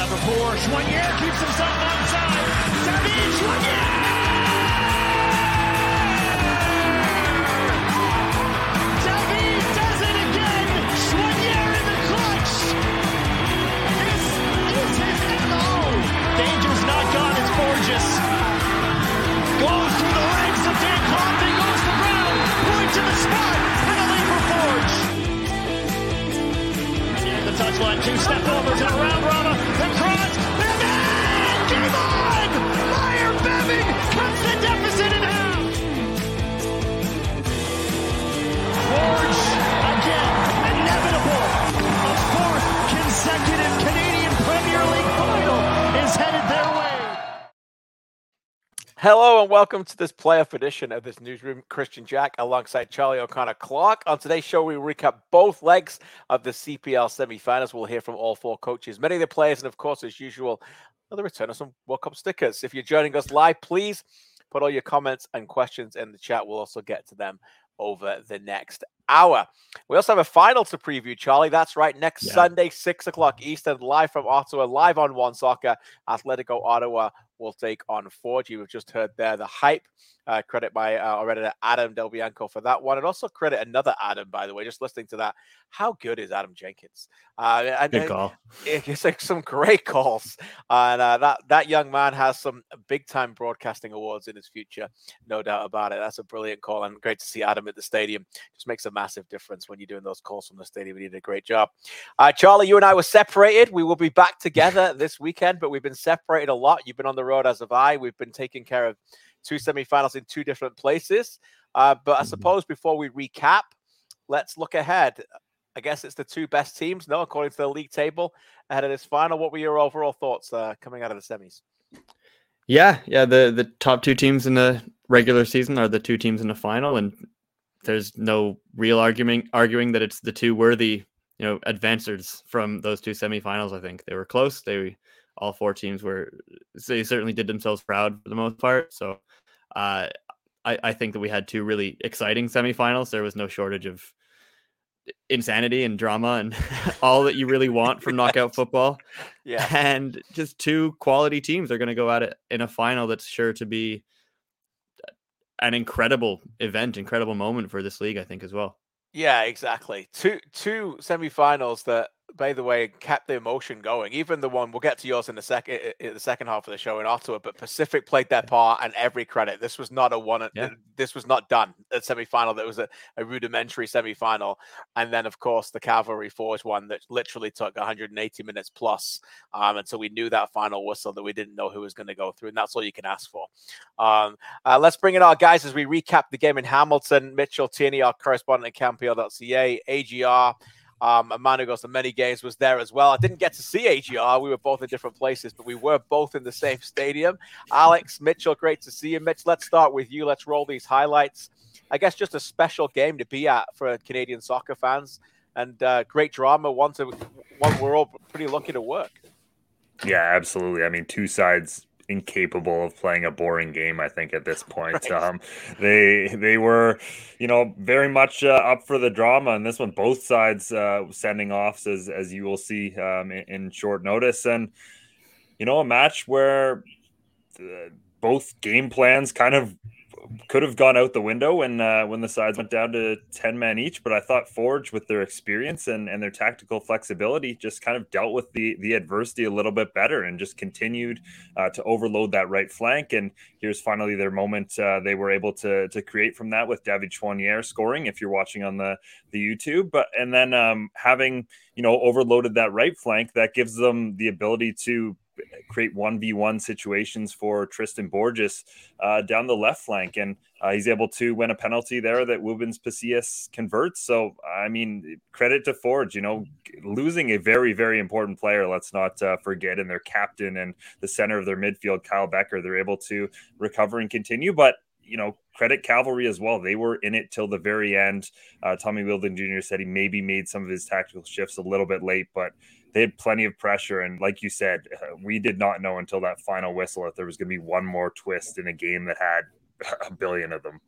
number four. Choinière keeps himself onside. David Choinière! David does it again. In the clutch. This is not gone. It's Borges. Touchline. Two step overs and around Rama. The cross. Bevan! Game on! Myer Bevan cuts the deficit in half. Hello and welcome to this playoff edition of this newsroom. Kristian Jack alongside Charlie O'Connor-Clarke. On today's show, we recap both legs of the CPL semi-finals. We'll hear from all four coaches, many of the players, and of course, as usual, the return of some World Cup stickers. If you're joining us live, please put all your comments and questions in the chat. We'll also get to them over the next hour. We also have a final to preview, Charlie. That's right. Next Yeah. Sunday, six o'clock Eastern, live from Ottawa, live on One Soccer. Atletico Ottawa will take on Forge. You've just heard there the hype. Uh, credit by uh, our editor Adam Del Bianco for that one, and also credit another Adam, by the way. Just listening to that, how good is Adam Jenkins? Uh, and, Good call. it's like some great calls, and uh, that that young man has some big time broadcasting awards in his future, no doubt about it. That's a brilliant call, and great to see Adam at the stadium. Just makes a massive difference when you're doing those calls from the stadium. He did a great job. Uh, Charlie, you and I were separated. We will be back together this weekend, but we've been separated a lot. You've been on the road, as have I. We've been taking care of two semifinals in two different places. Uh, but I Mhm. suppose before we recap, let's look ahead. I guess it's the two best teams, no, according to the league table ahead of this final. What were your overall thoughts uh, coming out of the semis? Yeah, yeah. The the top two teams in the regular season are the two teams in the final, and there's no real argument arguing that it's the two worthy, you know, advancers from those two semifinals. I think they were close. They all four teams were. They certainly did themselves proud for the most part. So, uh, I I think that we had two really exciting semifinals. There was no shortage of insanity and drama and all that you really want from knockout football. Yeah, and just two quality teams are going to go at it in a final that's sure to be an incredible event, incredible moment for this league, I think, as well. yeah, exactly. Two two semifinals that, by the way, kept the emotion going. Even the one we'll get to yours in the second in the second half of the show in Ottawa, but Pacific played their part and every credit. This was not a one. Yeah. This was not done at semifinal. That was a, a rudimentary semifinal, and then of course the Cavalry Forge one that literally took 180 minutes plus um, until we knew that final whistle that we didn't know who was going to go through, and that's all you can ask for. Um, uh, let's bring in our guys as we recap the game in Hamilton. Mitchell Tierney, our correspondent at CanPL.ca, AGR. Um, a man who goes to many games was there as well. I didn't get to see AGR. We were both in different places, but we were both in the same stadium. Alex, Mitchell, great to see you. Mitch, let's start with you. Let's roll these highlights. I guess just a special game to be at for Canadian soccer fans and uh, great drama. One to one we're all pretty lucky to work. Yeah, absolutely. I mean, two sides incapable of playing a boring game. I think at this point, Right. um, they they were, you know, very much uh, up for the drama. And this one, both sides uh, sending offs, as as you will see um, in, in short notice, and you know, a match where uh, both game plans kind of could have gone out the window when uh, when the sides went down to 10 men each but i thought forge with their experience and, and their tactical flexibility just kind of dealt with the the adversity a little bit better and just continued uh, to overload that right flank. And here's finally their moment uh, they were able to to create from that with david Choinière scoring if you're watching on the the youtube. But and then um, having you know overloaded that right flank that gives them the ability to create 1v1 situations for Tristan Borges uh, down the left flank. And uh, he's able to win a penalty there that Woobens Pacius converts. So, I mean, credit to Forge, you know, losing a very, very important player, let's not uh, forget, and their captain and the center of their midfield, Kyle Bekker, they're able to recover and continue. But you know, credit Cavalry as well. They were in it till the very end. Uh, Tommy Wheeldon Jr. said he maybe made some of his tactical shifts a little bit late, but they had plenty of pressure. And like you said, uh, we did not know until that final whistle if there was going to be one more twist in a game that had a billion of them.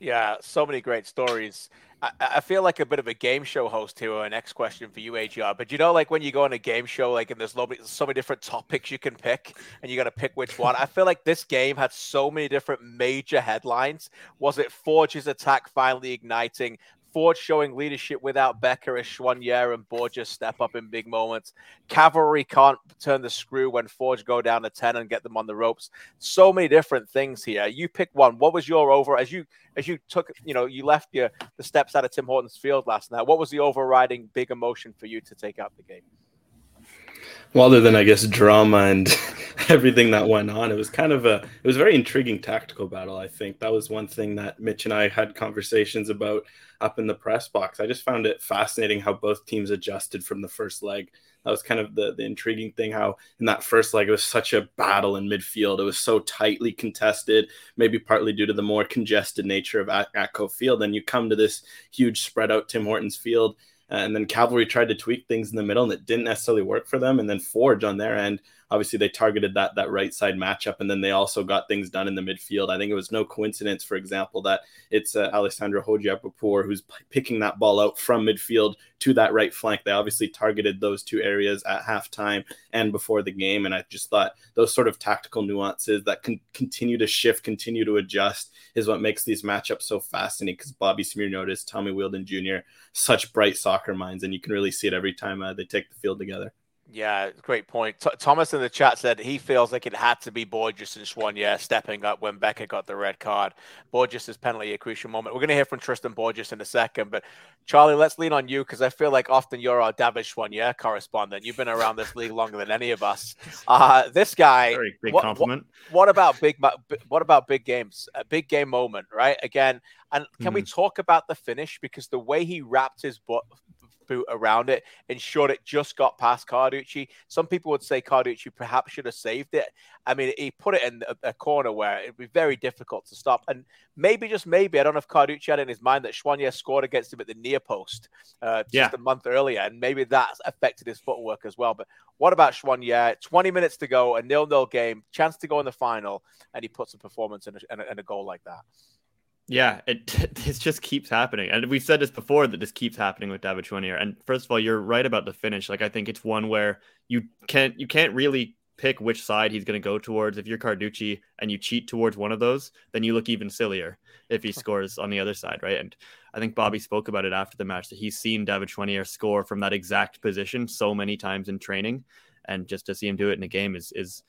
Yeah, so many great stories. I, I, feel like a bit of a game show host here. Our next question for you, AGR. But you know, like when you go on a game show, like and there's so many different topics you can pick, and you got to pick which one. I feel like this game had so many different major headlines. Was it Forge's attack finally igniting? Forge showing leadership without Bekker as Choinière and Borges step up in big moments. Cavalry can't turn the screw when Forge go down to 10 and get them on the ropes. So many different things here. You pick one. What was your over as you as you took, you know, you left your the steps out of Tim Hortons field last night? What was the overriding big emotion for you to take out the game? Well, other than I guess drama and everything that went on, it was kind of a it was a very intriguing tactical battle. I think that was one thing that Mitch and I had conversations about up in the press box. I just found it fascinating how both teams adjusted from the first leg. That was kind of the the intriguing thing. How in that first leg it was such a battle in midfield. It was so tightly contested, maybe partly due to the more congested nature of Atco Field. And you come to this huge spread out Tim Hortons Field and then Cavalry tried to tweak things in the middle, and it didn't necessarily work for them. And then Forge on their end, obviously they targeted that that right side matchup, and then they also got things done in the midfield. I think it was no coincidence, for example, that it's uh, Alessandro who's p- picking that ball out from midfield to that right flank. They obviously targeted those two areas at halftime and before the game, and I just thought those sort of tactical nuances that can continue to shift, continue to adjust, is what makes these matchups so fascinating. Because Bobby Smyrniotis, Tommy Wheeldon Jr., such bright soccer minds, and you can really see it every time uh, they take the field together. Yeah, great point. T- Thomas in the chat said he feels like it had to be Borges and Choinière stepping up when Bekker got the red card. Borges' penalty a crucial moment. We're going to hear from Tristan Borges in a second, but Charlie, let's lean on you because I feel like often you're our David Choinière correspondent. You've been around this league longer than any of us. Uh, this guy, very big what, compliment. What, what, about big? What about big games? A big game moment, right? Again, and can mm. we hmm. talk about the finish because the way he wrapped his butt boot around it, ensured it just got past Carducci. Some people would say Carducci perhaps should have saved it. I mean, he put it in a, a, corner where it'd be very difficult to stop. And maybe, just maybe, I don't know if Carducci had in his mind that Choinière scored against him at the near post uh, just yeah. a month earlier, and maybe that's affected his footwork as well. But what about Choinière? 20 minutes to go, a nil-nil game, chance to go in the final, and he puts a performance in a, in a goal like that. Yeah, it this just keeps happening, and we've said this before that this keeps happening with David Choinière. And first of all, you're right about the finish. Like I think it's one where you can't you can't really pick which side he's going to go towards. If you're Carducci and you cheat towards one of those, then you look even sillier if he scores on the other side, right? And I think Bobby spoke about it after the match that he's seen David Choinière score from that exact position so many times in training, and just to see him do it in a game is is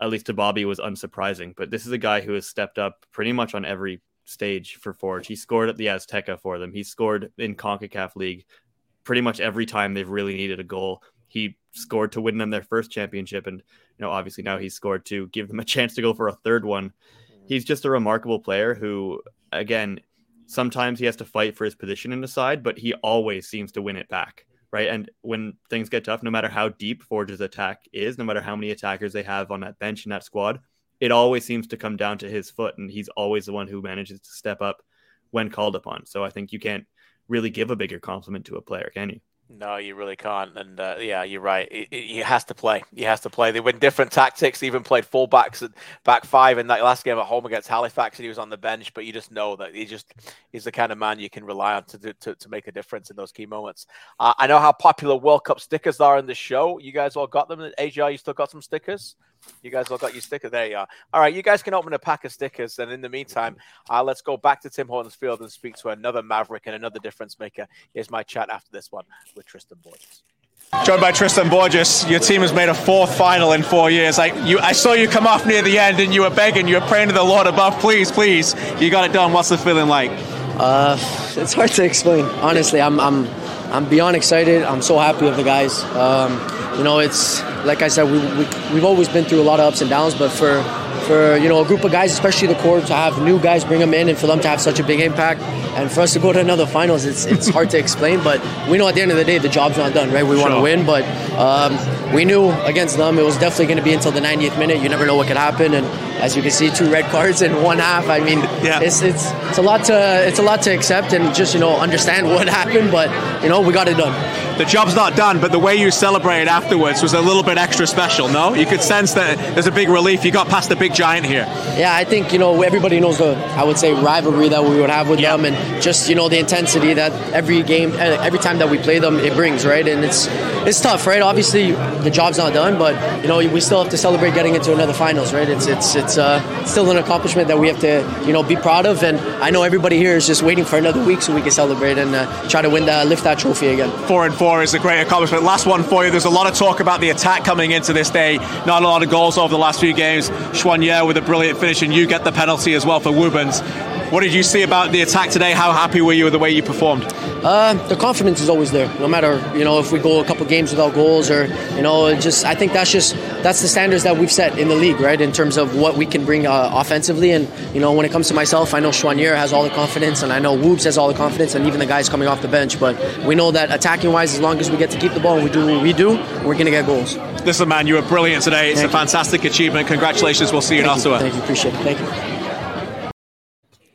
at least to Bobby was unsurprising. But this is a guy who has stepped up pretty much on every stage for Forge. He scored at the Azteca for them. He scored in CONCACAF League pretty much every time they've really needed a goal. He scored to win them their first championship. And, you know, obviously now he's scored to give them a chance to go for a third one. He's just a remarkable player who, again, sometimes he has to fight for his position in the side, but he always seems to win it back. Right. And when things get tough, no matter how deep Forge's attack is, no matter how many attackers they have on that bench in that squad, it always seems to come down to his foot, and he's always the one who manages to step up when called upon. So I think you can't really give a bigger compliment to a player, can you? No, you really can't. And uh, yeah, you're right. He, has to play. He has to play. They win different tactics. He even played fullbacks at back five in that last game at home against Halifax, and he was on the bench. But you just know that he just he's the kind of man you can rely on to to, to make a difference in those key moments. Uh, I know how popular World Cup stickers are in the show. You guys all got them. AGR, you still got some stickers? You guys all got your sticker. There you are. All right, you guys can open a pack of stickers. And in the meantime, uh, let's go back to Tim Hortons Field and speak to another Maverick and another difference maker. Here's my chat after this one with Tristan Borges. Joined by Tristan Borges, your team has made a fourth final in four years. Like you, I saw you come off near the end, and you were begging, you were praying to the Lord above, please, please. You got it done. What's the feeling like? Uh, it's hard to explain. Honestly, I'm, I'm, I'm beyond excited. I'm so happy with the guys. Um, you know, it's like I said, we, we, we've always been through a lot of ups and downs, but for for you know a group of guys, especially the core, to have new guys bring them in and for them to have such a big impact, and for us to go to another finals, it's it's hard to explain. But we know at the end of the day, the job's not done, right? We sure. want to win, but um, we knew against them it was definitely going to be until the 90th minute. You never know what could happen, and as you can see, two red cards in one half. I mean, yeah. it's it's it's a lot to it's a lot to accept and just you know understand what happened, but you know we got it done the job's not done, but the way you celebrated afterwards was a little bit extra special, no? You could sense that there's a big relief. You got past the big giant here. Yeah, I think, you know, everybody knows the, I would say, rivalry that we would have with them and just, you know, the intensity that every game, eh, every time that we play them, it brings, right? And it's it's tough, right? Obviously, the job's not done, but, you know, we still have to celebrate getting into another finals, right? It's, it's, it's uh, still an accomplishment that we have to, you know, be proud of. And I know everybody here is just waiting for another week so we can celebrate and uh, try to win that, lift that trophy again. Four and four four is a great accomplishment. Last one for you. There's a lot of talk about the attack coming into this day. Not a lot of goals over the last few games. Choinière with a brilliant finish, and you get the penalty as well for Woobens. What did you see about the attack today? How happy were you with the way you performed? Uh, the confidence is always there, no matter you know if we go a couple games without goals or you know just I think that's just that's the standards that we've set in the league, right? In terms of what we can bring uh, offensively, and you know when it comes to myself, I know Choinière has all the confidence, and I know Woobs has all the confidence, and even the guys coming off the bench. But we know that attacking wise, as long as we get to keep the ball and we do what we do, we're going to get goals. Listen, man, you were brilliant today. It's Thank a fantastic you. achievement. Congratulations. We'll see you Thank in Ottawa. Thank you. Appreciate it. Thank you.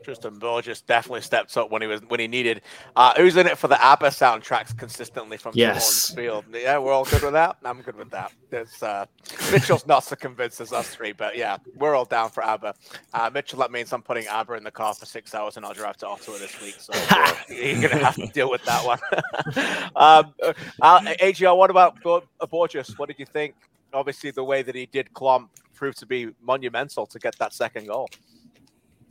Tristan Borges definitely steps up when he was when he needed. Uh, who's in it for the ABBA soundtracks consistently from yes. Field? Yeah, we're all good with that. I'm good with that. It's, uh, Mitchell's not so convinced as us three, but yeah, we're all down for ABBA. Uh, Mitchell, that means I'm putting ABBA in the car for six hours and I'll drive to Ottawa this week. So uh, you're gonna have to deal with that one. um, uh, AGR, what about Borges? What did you think? Obviously, the way that he did Klomp proved to be monumental to get that second goal.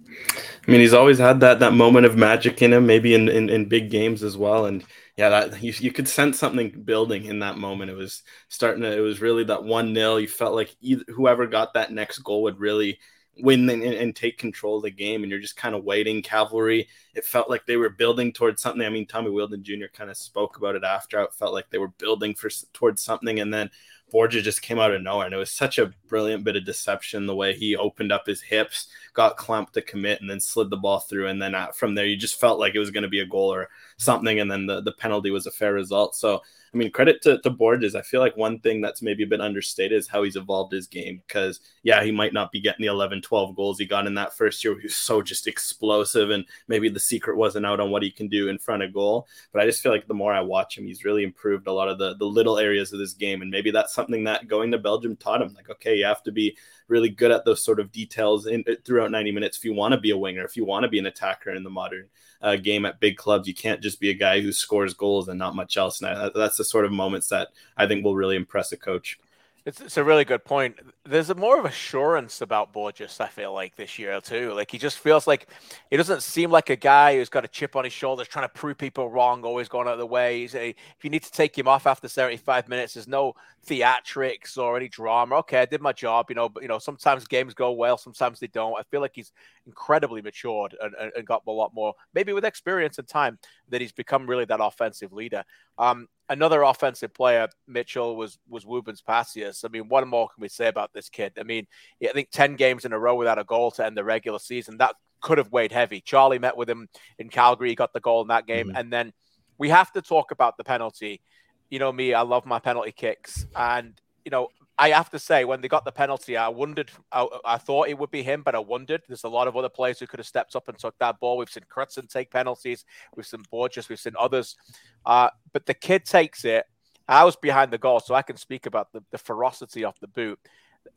I mean, he's always had that that moment of magic in him, maybe in, in, in big games as well. And yeah, that you, you could sense something building in that moment. It was starting to, it was really that one nil. You felt like either, whoever got that next goal would really win and, and, take control of the game. And you're just kind of waiting. Cavalry, it felt like they were building towards something. I mean, Tommy Wheeldon Jr. kind of spoke about it after. It felt like they were building for towards something. And then Borges just came out of nowhere. And it was such a brilliant bit of deception the way he opened up his hips, got clamped to commit, and then slid the ball through. And then uh, from there, you just felt like it was going to be a goal or something. And then the, the penalty was a fair result. So I mean, credit to, to Borges. I feel like one thing that's maybe bit understated is how he's evolved his game. Because, yeah, he might not be getting the 11, 12 goals he got in that first year. He was so just explosive, and maybe the secret wasn't out on what he can do in front of goal. But I just feel like the more I watch him, he's really improved a lot of the, the little areas of this game. And maybe that's something that going to Belgium taught him. Like, okay, you have to be really good at those sort of details in, throughout 90 minutes if you want to be a winger, if you want to be an attacker in the modern uh, game at big clubs. You can't just be a guy who scores goals and not much else. And I, that's the sort of moments that I think will really impress a coach. It's, it's a really good point. There's a more of assurance about Borges, I feel like, this year too. Like he just feels like he doesn't seem like a guy who's got a chip on his shoulders, trying to prove people wrong, always going out of the way. He's a, if you need to take him off after 75 minutes, there's no theatrics or any drama. Okay, I did my job, you know. But you know, sometimes games go well, sometimes they don't. I feel like he's incredibly matured and, and got a lot more, maybe with experience and time, that he's become really that offensive leader. Um, another offensive player, Mitchell, was was Woobens Pacius. I mean, what more can we say about this kid? I mean, I think 10 games in a row without a goal to end the regular season. That could have weighed heavy. Charlie met with him in Calgary, he got the goal in that game. Mm-hmm. And then we have to talk about the penalty. You know me, I love my penalty kicks. And, you know, I have to say, when they got the penalty, I wondered. I, I, thought it would be him, but I wondered. There's a lot of other players who could have stepped up and took that ball. We've seen Krutzen take penalties. We've seen Borges. We've seen others. Uh, but the kid takes it. I was behind the goal, so I can speak about the, the ferocity of the boot.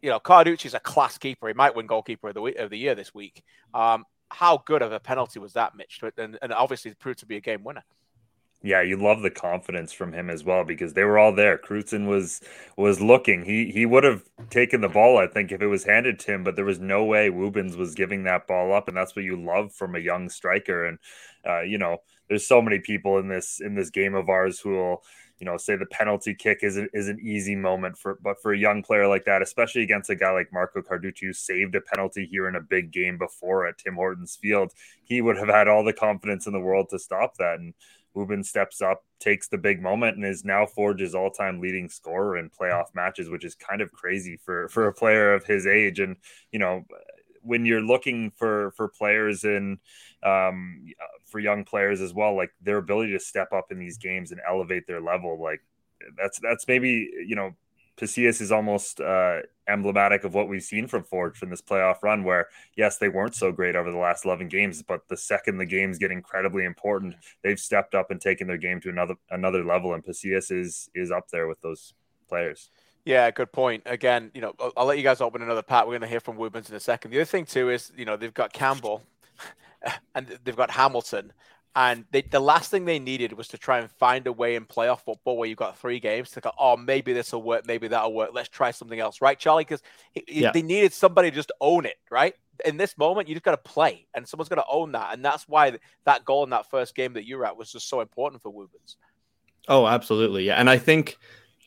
You know, Carducci's a class keeper. He might win goalkeeper of the week, of the year this week. Um, how good of a penalty was that, Mitch? And, and obviously it proved to be a game winner yeah, you love the confidence from him as well because they were all there. Krutzen was was looking. He he would have taken the ball, I think, if it was handed to him, but there was no way Woobens was giving that ball up, and that's what you love from a young striker. And uh, you know, there's so many people in this in this game of ours who will you know say the penalty kick is is an easy moment for but for a young player like that especially against a guy like Marco Carducci who saved a penalty here in a big game before at Tim Hortons Field he would have had all the confidence in the world to stop that and Woobens steps up, takes the big moment, and is now Forge's all-time leading scorer in playoff matches, which is kind of crazy for for a player of his age. And you know, when you're looking for for players in um, for young players as well, like their ability to step up in these games and elevate their level, like that's that's maybe you know Pacius is almost uh, emblematic of what we've seen from Forge from this playoff run, where yes, they weren't so great over the last 11 games, but the second the games get incredibly important, they've stepped up and taken their game to another another level, and Pacius is is up there with those players. Yeah, good point. Again, you know, I'll, I'll let you guys open another part. We're going to hear from Woobens in a second. The other thing too is, you know, they've got Campbell and they've got Hamilton, and they, the last thing they needed was to try and find a way in playoff football where you've got three games to go, oh, maybe this will work, maybe that'll work. Let's try something else, right, Charlie? Because yeah. they needed somebody to just own it, right? In this moment, you just got to play, and someone's got to own that, and that's why that goal in that first game that you were at was just so important for Woobens. Oh, absolutely, yeah, and I think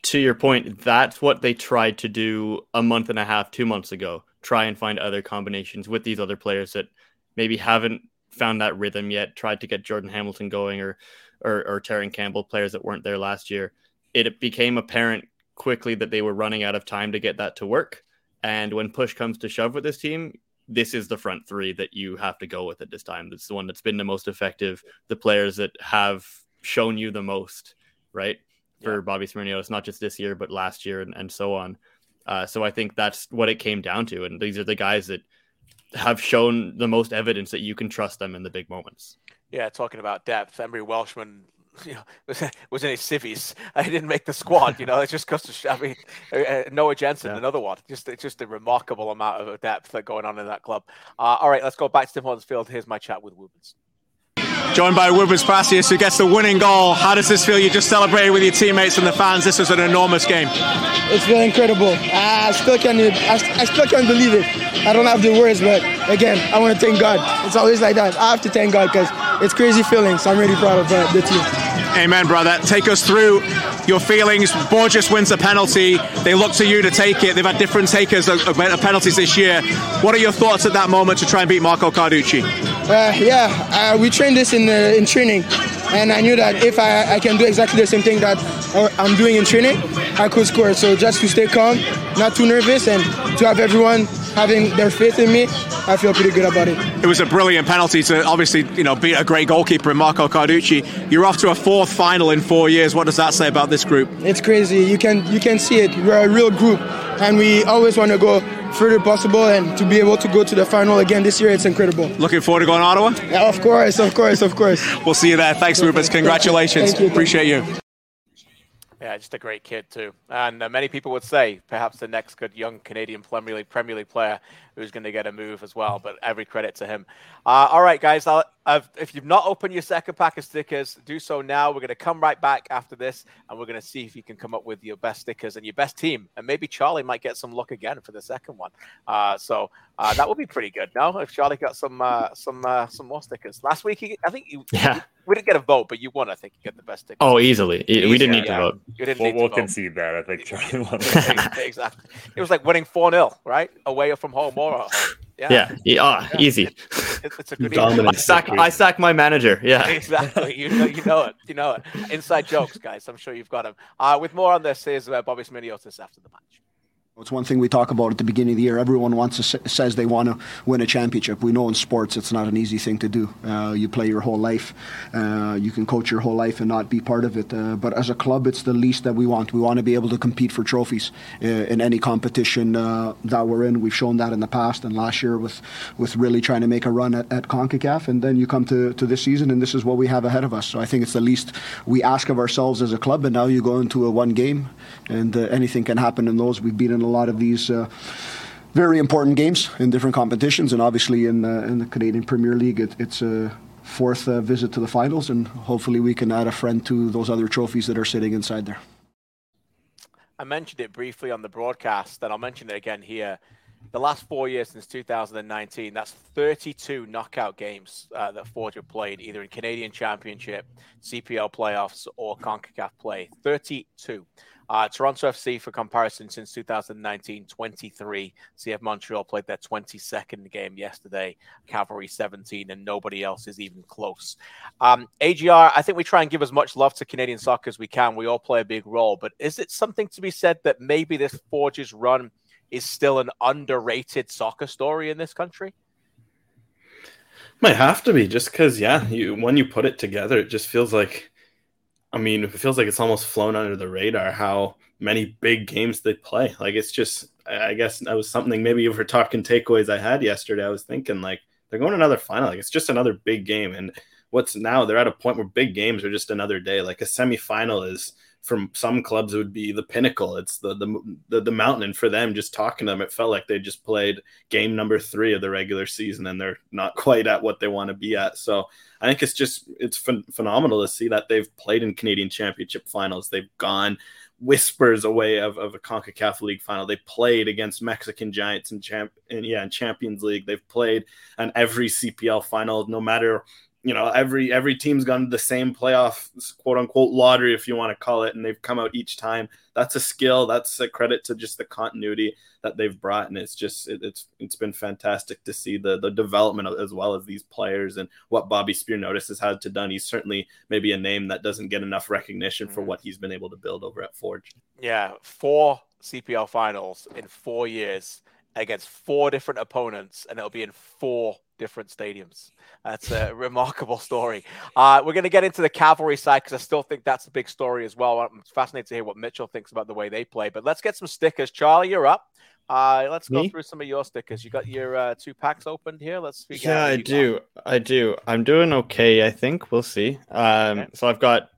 to your point, that's what they tried to do a month and a half, two months ago. Try and find other combinations with these other players that maybe haven't found that rhythm yet, tried to get Jordan Hamilton going or or, or Terran Campbell, players that weren't there last year. It became apparent quickly that they were running out of time to get that to work. And when push comes to shove with this team, this is the front three that you have to go with at this time. It's the one that's been the most effective, the players that have shown you the most, right? For yeah. Bobby It's not just this year, but last year and, and so on. Uh, so I think that's what it came down to. And these are the guys that have shown the most evidence that you can trust them in the big moments. Yeah, talking about depth, Emery Welshman, you know, was, was in his civvies. I didn't make the squad. You know, it's just because to. I mean, uh, uh, Noah Jensen, yeah. another one. Just it's just a remarkable amount of depth that going on in that club. Uh, all right, let's go back to Tim Hortons Field. Here's my chat with Woobens joined by Woobens Pacius, who gets the winning goal. How does this feel? You just celebrated with your teammates and the fans. This was an enormous game. It's been incredible. I still can't, I, still can't believe it. I don't have the words, but again, I want to thank God. It's always like that. I have to thank God because it's crazy feelings. I'm really proud of the team. Amen, brother. Take us through your feelings. Borges wins a penalty. They look to you to take it. They've had different takers of, penalties this year. What are your thoughts at that moment to try and beat Marco Carducci? Uh, yeah, uh, we trained this in uh, in training, and I knew that if I, I can do exactly the same thing that I'm doing in training, I could score. So just to stay calm, not too nervous, and to have everyone having their faith in me, I feel pretty good about it. It was a brilliant penalty to obviously, you know, beat a great goalkeeper in Marco Carducci. You're off to a fourth final in four years. What does that say about this group? It's crazy. You can you can see it. We're a real group, and we always want to go further possible and to be able to go to the final again this year, it's incredible. Looking forward to going to Ottawa? Yeah, of course, of course, of course. we'll see you there. Thanks, Woobens. Congratulations. Thank you. Appreciate you. Yeah, just a great kid too, and uh, many people would say perhaps the next good young Canadian Premier League Premier League player who's going to get a move as well. But every credit to him. Uh, all right, guys, if you've not opened your second pack of stickers, do so now. We're going to come right back after this, and we're going to see if you can come up with your best stickers and your best team, and maybe Charlie might get some luck again for the second one. Uh, so uh, that would be pretty good. No, if Charlie got some uh, some uh, some more stickers last week, he, I think you, yeah. we didn't get a vote, but you won. I think you get the best stickers. Oh, easily. easily. We didn't need yeah. to vote. You didn't we'll, we'll concede that. I think Charlie won. exactly. It was like winning four 0 right away from home yeah, yeah, yeah. Oh, easy. It's, it's a good Dominant. I sack, I sack my manager. Yeah, exactly. You know, you know it. You know it. Inside jokes, guys. I'm sure you've got them. Uh, with more on this, here's uh, Bobby Smyrniotis after the match. It's one thing we talk about at the beginning of the year. Everyone wants to says they want to win a championship. We know in sports it's not an easy thing to do. Uh, you play your whole life, uh, you can coach your whole life and not be part of it. Uh, but as a club, it's the least that we want. We want to be able to compete for trophies uh, in any competition uh, that we're in. We've shown that in the past and last year with with really trying to make a run at, at Concacaf. And then you come to, to this season and this is what we have ahead of us. So I think it's the least we ask of ourselves as a club. And now you go into a one game, and uh, anything can happen in those. We've been in a lot of these uh, very important games in different competitions, and obviously in, uh, in the Canadian Premier League, it, it's a fourth uh, visit to the finals, and hopefully we can add a friend to those other trophies that are sitting inside there. I mentioned it briefly on the broadcast, and I'll mention it again here. The last four years since 2019, that's 32 knockout games uh, that Forge have played, either in Canadian Championship, CPL playoffs, or CONCACAF play. 32. Uh, Toronto FC, for comparison, since 2019, 23. CF Montreal played their 22nd game yesterday, Cavalry 17, and nobody else is even close. Um, AGR, I think we try and give as much love to Canadian soccer as we can. We all play a big role, but is it something to be said that maybe this Forges run is still an underrated soccer story in this country? Might have to be just because, yeah, you when you put it together, it just feels like I mean, it feels like it's almost flown under the radar how many big games they play. Like it's just, I guess that was something maybe we're talking takeaways I had yesterday, I was thinking like they're going to another final. Like it's just another big game. And what's now they're at a point where big games are just another day. Like a semifinal is from some clubs it would be the pinnacle. It's the the the, the mountain. And for them, just talking to them, it felt like they just played game number three of the regular season, and they're not quite at what they want to be at. So I think it's just it's ph- phenomenal to see that they've played in Canadian Championship finals. They've gone whispers away of, of a CONCACAF League final. They played against Mexican Giants and champ and yeah, in Champions League. They've played on every CPL final, no matter you know every every team's gone to the same playoff quote unquote lottery if you want to call it and they've come out each time. That's a skill. That's a credit to just the continuity that they've brought and it's just it, it's it's been fantastic to see the the development of, as well as these players and what Bobby Smyrniotis has had to done. He's certainly maybe a name that doesn't get enough recognition for mm-hmm. what he's been able to build over at Forge. Yeah, four CPL finals in four years against four different opponents, and it'll be in four different stadiums. That's a remarkable story. Uh, we're going to get into the cavalry side because I still think that's a big story as well. I'm fascinated to hear what Mitchell thinks about the way they play. But let's get some stickers. Charlie, you're up. Uh, let's go through some of your stickers. You got your uh, two packs opened here. Let's figure Yeah, out. I what you got. do. I do. I'm doing okay. I think we'll see. Um, Okay. so I've got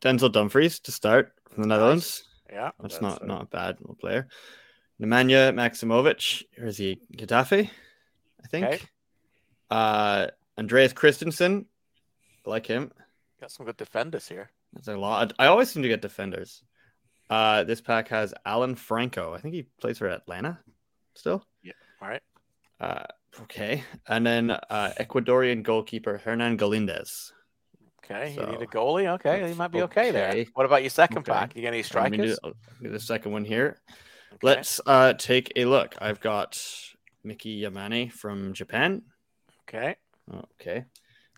Denzel Dumfries to start from the Netherlands. Yeah. That's, That's not not a bad player. Nemanja Maximovic, or is he Getafe? I think. Okay. Uh, Andreas Christensen, I like him. Got some good defenders here. That's a lot. I always seem to get defenders. Uh, this pack has Alan Franco. I think he plays for Atlanta still. Yeah. All right. Uh, okay. And then uh, Ecuadorian goalkeeper Hernan Galindez. Okay. You need a goalie. Okay. You might be okay, there. What about your second Okay. pack? You got any Let me do- strikers? Do the second one here. Okay. Let's uh, take a look. I've got Miki Yamane from Japan. Okay. Okay.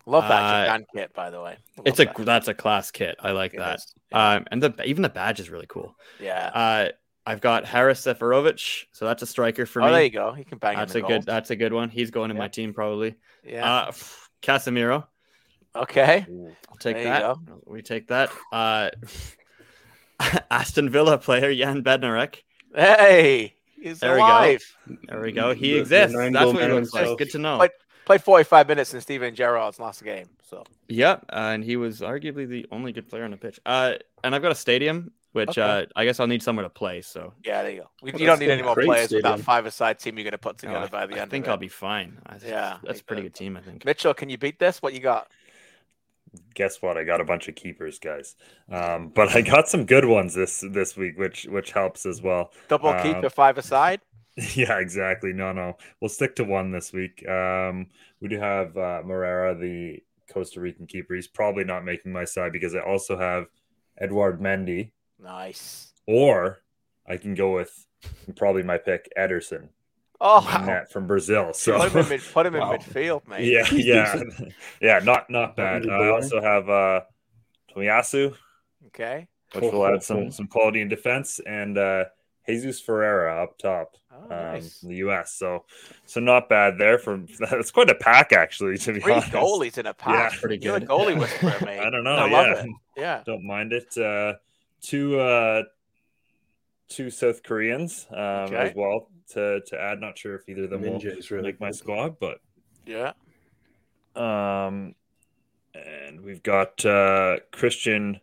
Love that Uh, Japan kit, by the way. Love It's a that. that's a class kit. I like It that. Yeah. Um, and the even the badge is really cool. yeah. Uh, I've got Haris Seferovic, so that's a striker for oh, me. there you go. He can bang That's a good. That's a good one. He's going in Yeah. my team probably. Yeah. Uh, Casemiro, okay. I'll take There you that. We take that. Uh, Aston Villa player Jan Bednarek. Hey, he's There we go. alive. There we go. He The- the exists. nine That's what he looks like. Good to know. Like- Played 45 minutes in Steven Gerrard's lost the game. So Yep, and he was arguably the only good player on the pitch. Uh, and I've got a stadium, which Okay. uh, I guess I'll need somewhere to play. So yeah, there you go. We, Well, you don't need any more great players with that five-a-side team you're going to put uh, together by the I end. I think of I'll it. be fine. I, Yeah, that's a pretty good team. I think. Mitchell, can you beat this? What you got? Guess what? I got a bunch of keepers, guys. Um, but I got some good ones this this week, which which helps as well. Double Um, keeper five-a-side. Yeah, exactly. No, no, we'll stick to one this week. Um, we do have uh, Morera, the Costa Rican keeper. He's probably not making my side because I also have Edward Mendy, Nice. or I can go with probably my pick, Ederson, Oh, in wow. from Brazil. So put him in, mid, put him in midfield, man. yeah, He's yeah, decent. yeah. Not not bad. Not I also have uh, Tomiyasu, Okay. which will add some some quality in defense, and uh, Jesus Ferreira up top. Oh, um, nice. in the U.S. So, so not bad there. For that's quite a pack, actually. To be Three honest, goalies in a pack. Yeah. Pretty You're a good. goalie whisperer, mate. I don't know. I love yeah, it. Yeah. don't mind it. Uh, two uh, two South Koreans um, Okay. as well to to add. Not sure if either of them will really make my good. squad, but Yeah. um, and we've got uh, Christian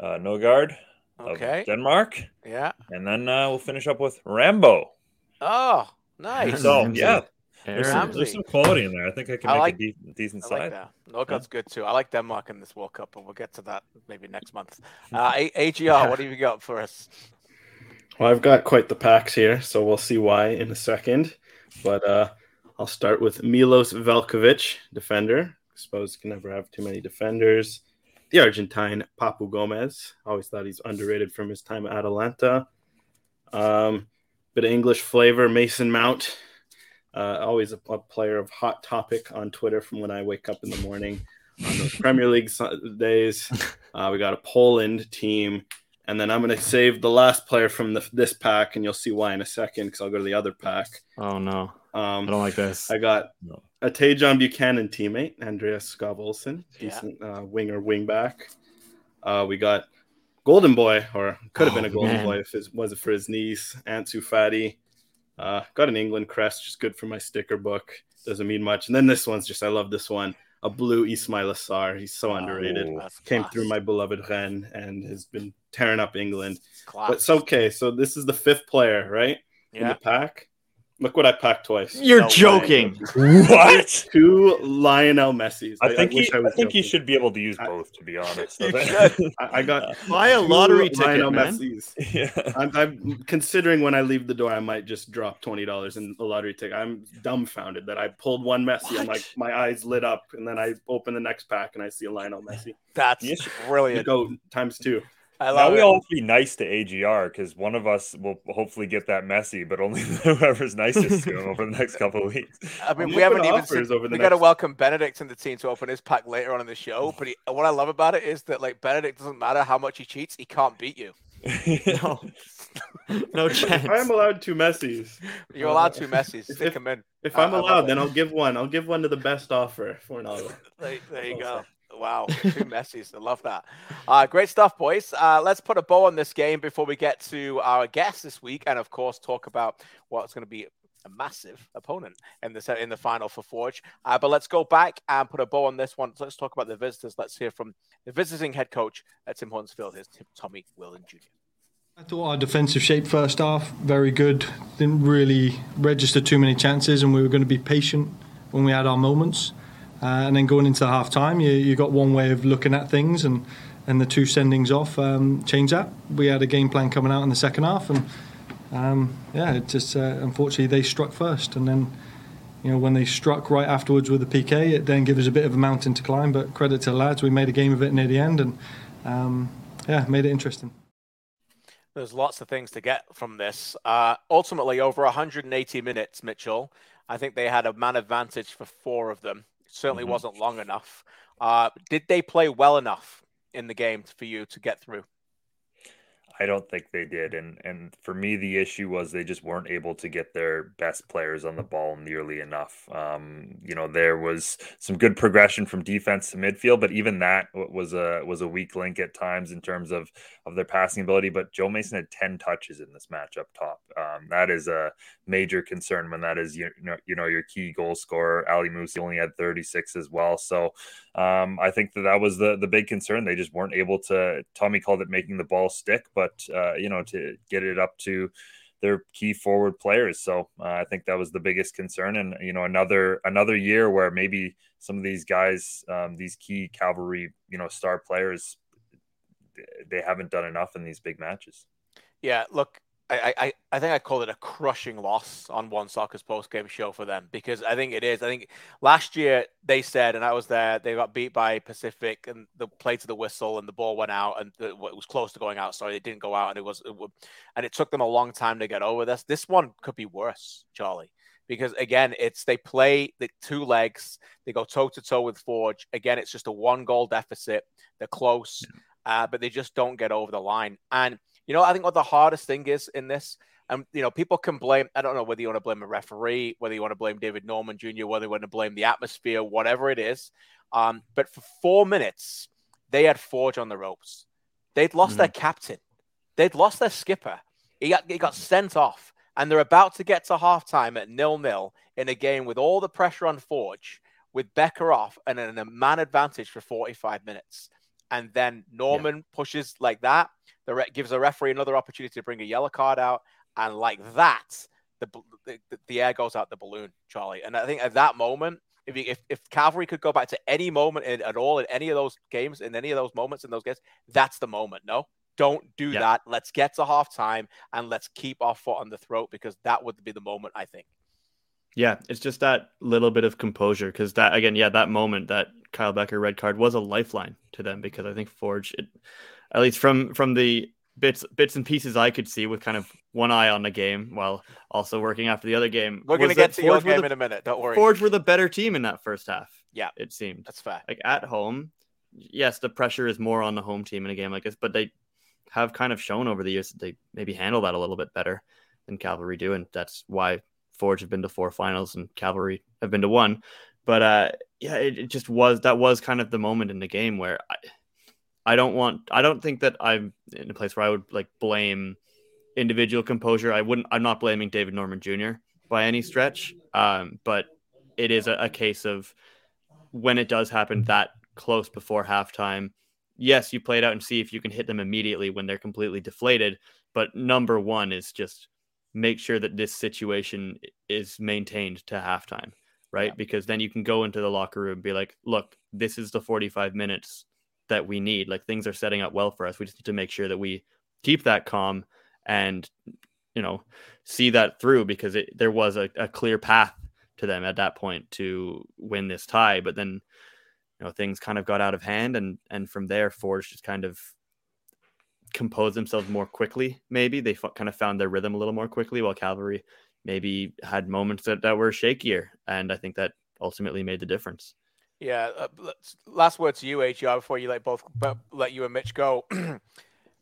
uh, Nørgaard of Okay. Denmark, Yeah. and then uh, we'll finish up with Rambo. Oh, nice. So Ramsey. yeah, There's some, there's some quality in there. I think I can I make like- a de- decent I like side. that. Nørgaard's good too. I like Denmark in this World Cup, but we'll get to that maybe next month. Uh, AGR, what have you got for us? Well, I've got quite the packs here, so we'll see why in a second. But uh, I'll start with Milos Veljkovic, defender. suppose can never have too many defenders. The Argentine Papu Gomez. Always thought he's underrated from his time at Atalanta. Um, bit of English flavor. Mason Mount. Uh, always a, a player of hot topic on Twitter from when I wake up in the morning on those Premier League days. Uh, we got a Poland team. And then I'm going to save the last player from the, this pack, and you'll see why in a second because I'll go to the other pack. Oh no, I Um, don't like this. I got No. a Tajon Buchanan teammate, Andreas Skov Olsen, Yeah. decent uh, winger, wingback. Uh, we got golden boy, or could have been a Oh, golden man. boy if it wasn't for his knees. Ansu Fati. Uh, got an England crest, just good for my sticker book. Doesn't mean much. And then this one's just, I love this one. A blue Ismaila Sarr. He's so underrated. Oh, Came class. through my beloved Rennes and has been tearing up England. Class. But it's okay. So this is the fifth player, right? In the pack. Look what I packed twice. You're No way. joking. What? Two Lionel Messi's. I think wish he, I, was think you should be able to use both. To be honest, I- I, I got Buy a two lottery ticket, Lionel man. Messi's. yeah. I'm, I'm considering when I leave the door, I might just drop twenty dollars in the lottery ticket. I'm dumbfounded that I pulled one Messi and like my eyes lit up, and then I open the next pack and I see a Lionel Messi. That's Yes. Brilliant. Go times two. I Now we it. all have to be nice to AGR because one of us will hopefully get that Messi, but only whoever's nicest to him over the next couple of weeks. I mean, we haven't even seen, over the we got to welcome Benedict and the team to open his pack later on in the show. But he, what I love about it is that like Benedict doesn't matter how much he cheats, he can't beat you. No, no chance. If I'm allowed two Messi's, You're allowed two Messis. If- Stick them in. if I- I'm I allowed, then I'll give one. I'll give one to the best offer for an hour. There, there you go. Wow, two Messis. I love that. Uh, great stuff, boys. Uh, let's put a bow on this game before we get to our guests this week, and of course, talk about what's going to be a massive opponent in the in the final for Forge. Uh, but let's go back and put a bow on this one. Let's talk about the visitors. Let's hear from the visiting head coach at Tim Hortons Field. Here's Tommy Wheeldon Jr. I thought our defensive shape first half very good. Didn't really register too many chances, and we were going to be patient when we had our moments. Uh, and then going into half time, you, you got one way of looking at things, and, and the two sendings off um, that. We had a game plan coming out in the second half, and um, yeah, it just uh, unfortunately they struck first, and then you know when they struck right afterwards with the PK, it then gave us a bit of a mountain to climb. But credit to the lads, we made a game of it near the end, and um, yeah, made it interesting. There's lots of things to get from this. Uh, ultimately, over 180 minutes, Mitchell. I think they had a man advantage for four of them. Certainly Mhm. wasn't long enough. Uh, did they play well enough in the game for you to get through? I don't think they did, and and for me, the issue was they just weren't able to get their best players on the ball nearly enough. Um, you know, there was some good progression from defense to midfield, but even that was a was a weak link at times in terms of of their passing ability. But Joe Mason had ten touches in this match up top. Um, that is a major concern when that is you know you know your key goal scorer. Ali Musse only had thirty six as well, so. Um, I think that that was the the big concern. They just weren't able to. Tommy called it making the ball stick, but uh, you know to get it up to their key forward players. So uh, I think that was the biggest concern. And you know another another year where maybe some of these guys, um, these key cavalry, you know, star players, they haven't done enough in these big matches. Yeah, look, I, I, I think I called it a crushing loss on one soccer's post game show for them because I think it is. I think last year they said, and I was there, they got beat by Pacific and the play to the whistle and the ball went out and it was close to going out. Sorry, it didn't go out and it was, it would, and it took them a long time to get over this. This one could be worse, Charlie, because again, it's they play the two legs, they go toe to toe with Forge. Again, it's just a one goal deficit. They're close, uh, but they just don't get over the line. And you know, I think what the hardest thing is in this, and you know, people can blame. I don't know whether you want to blame a referee, whether you want to blame David Norman Jr., whether you want to blame the atmosphere, whatever it is. Um, but for four minutes, they had Forge on the ropes. They'd lost their captain. They'd lost their skipper. He got he got sent off, and they're about to get to halftime at nil nil in a game with all the pressure on Forge, with Bekker off, and a man advantage for forty five minutes. And then Norman pushes like that the re- gives the referee another opportunity to bring a yellow card out, and like that, the the, the air goes out the balloon, Charlie. And I think at that moment, if you, if, if Cavalry could go back to any moment in, at all in any of those games, in any of those moments in those games, that's the moment. No, don't do Yeah. that. Let's get to halftime and let's keep our foot on the throat because that would be the moment. I think. Yeah, it's just that little bit of composure because that again, yeah, that moment that Kyle Bekker red card was a lifeline to them because I think Forge, it, at least from from the bits bits and pieces I could see with kind of one eye on the game while also working after the other game. We're gonna get to your Forge were game the- in a minute. Don't worry. Forge were the better team in that first half. Yeah. it seemed That's fair. like at home. Yes, the pressure is more on the home team in a game like this, but they have kind of shown over the years that they maybe handle that a little bit better than Cavalry do, and that's why Forge have been to four finals and Cavalry have been to one. But uh, yeah, it, it just was that was kind of the moment in the game where I, I don't want. I don't think that I'm in a place where I would like blame individual composure. I wouldn't. I'm not blaming David Norman Jr. by any stretch. Um, but it is a, a case of when it does happen that close before halftime. Yes, you play it out and see if you can hit them immediately when they're completely deflated. But number one is just make sure that this situation is maintained to halftime, right? Yeah. Because then you can go into the locker room and be like, look, this is the 45 minutes that we need. Like things are setting up well for us. We just need to make sure that we keep that calm and, you know, see that through because it, there was a, a clear path to them at that point to win this tie. But then, you know, things kind of got out of hand, and and from there, Forge just kind of composed themselves more quickly. Maybe they f- kind of found their rhythm a little more quickly, while Cavalry maybe had moments that, that were shakier, and I think that ultimately made the difference. Yeah. Uh, last word to you, AGR, before you let both let you and Mitch go.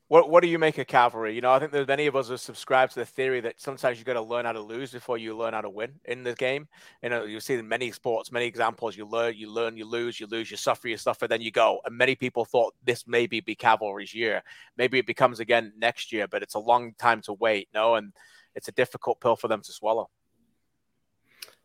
What what do you make of cavalry? You know, I think there's many of us who subscribe to the theory that sometimes you got to learn how to lose before you learn how to win in the game. You know, you see in many sports, many examples. You learn, you learn, you lose, you lose, you suffer, you suffer, then you go. And many people thought this maybe be cavalry's year. Maybe it becomes again next year, but it's a long time to wait. No, and it's a difficult pill for them to swallow.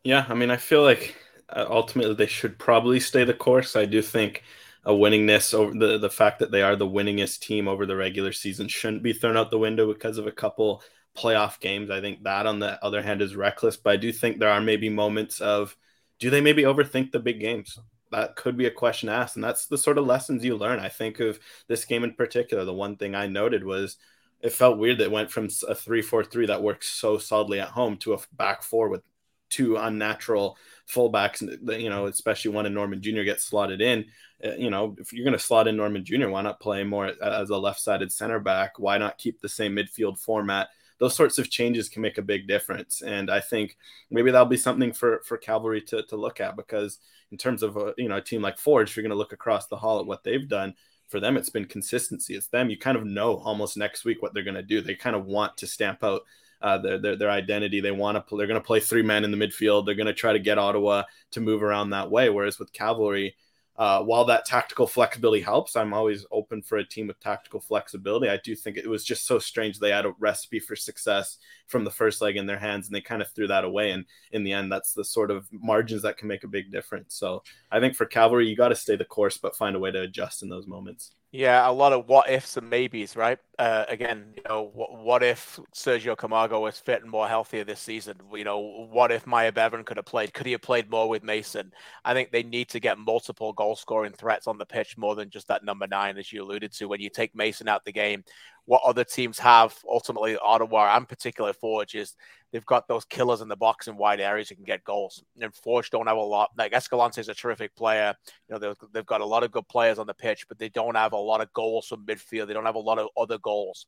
Yeah, I mean, I feel like Uh, ultimately they should probably stay the course. I do think a winningness over the, the fact that they are the winningest team over the regular season shouldn't be thrown out the window because of a couple playoff games. I think that on the other hand is reckless, but I do think there are maybe moments of do they maybe overthink the big games? That could be a question asked. And that's the sort of lessons you learn. I think of this game in particular. The one thing I noted was it felt weird that it went from a 3 4 3 that works so solidly at home to a back four with two unnatural fullbacks, you know, especially one in Norman Jr. gets slotted in. Uh, you know, if you're going to slot in Norman Jr., why not play more as a left sided center back? Why not keep the same midfield format? Those sorts of changes can make a big difference. And I think maybe that'll be something for, for Cavalry to, to look at because in terms of, a, you know, a team like Forge, you're going to look across the hall at what they've done for them it's been consistency it's them you kind of know almost next week what they're going to do they kind of want to stamp out uh, their, their, their identity. They want to they're going to play three men in the midfield. They're going to try to get Ottawa to move around that way. Whereas with Cavalry, uh, while that tactical flexibility helps, I'm always open for a team with tactical flexibility. I do think it was just so strange they had a recipe for success from the first leg in their hands, and they kind of threw that away. And in the end, that's the sort of margins that can make a big difference. So I think for Cavalry, you got to stay the course, but find a way to adjust in those moments. Yeah, a lot of what ifs and maybes, right? Uh, again, you know, what, what if Sergio Camargo was fit and more healthier this season? You know, what if Myer Bevan could have played? Could he have played more with Mason? I think they need to get multiple goal scoring threats on the pitch more than just that number nine, as you alluded to. When you take Mason out the game, what other teams have, ultimately Ottawa and particularly Forge, is they've got those killers in the box in wide areas who can get goals. And Forge don't have a lot. Like Escalante is a terrific player. You know, they've, they've got a lot of good players on the pitch, but they don't have a lot of goals from midfield. They don't have a lot of other goals.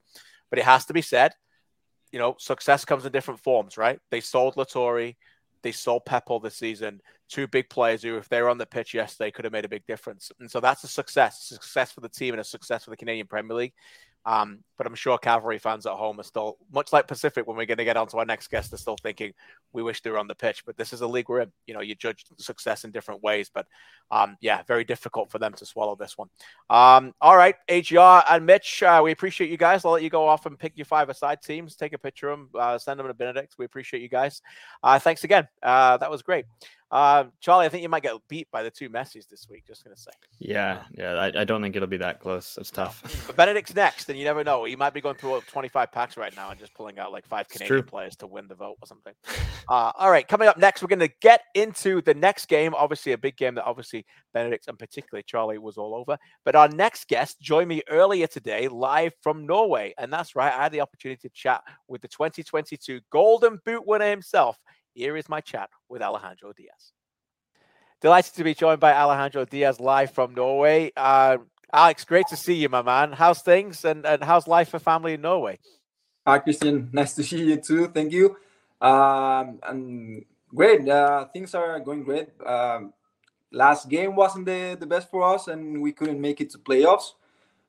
But it has to be said, you know, success comes in different forms, right? They sold Loturi, they sold Pepple this season. Two big players who, if they were on the pitch yesterday, could have made a big difference. And so that's a success, success for the team and a success for the Canadian Premier League. Um, but I'm sure Cavalry fans at home are still, much like Pacific, when we're going to get on to our next guest, they're still thinking, we wish they were on the pitch. But this is a league we're. You know, you judge success in different ways. But um, yeah, very difficult for them to swallow this one. Um, all right, AGR and Mitch, uh, we appreciate you guys. I'll let you go off and pick your five aside teams, take a picture of them, uh, send them to Benedict. We appreciate you guys. Uh, thanks again. Uh, that was great. Uh, Charlie, I think you might get beat by the two Messis this week. Just gonna say. Yeah, yeah. I, I don't think it'll be that close. It's tough. But Benedict's next, and you never know. He might be going through 25 packs right now and just pulling out like five Canadian players to win the vote or something. Uh, all right, coming up next, we're gonna get into the next game. Obviously, a big game that obviously Benedict and particularly Charlie was all over. But our next guest joined me earlier today, live from Norway, and that's right. I had the opportunity to chat with the 2022 Golden Boot winner himself. Here is my chat with Alejandro Diaz. Delighted to be joined by Alejandro Diaz live from Norway. Uh, Alex, great to see you, my man. How's things and, and how's life for family in Norway? Hi, Kristian. Nice to see you too. Thank you. Um, and great. Uh, things are going great. Um, last game wasn't the, the best for us, and we couldn't make it to playoffs.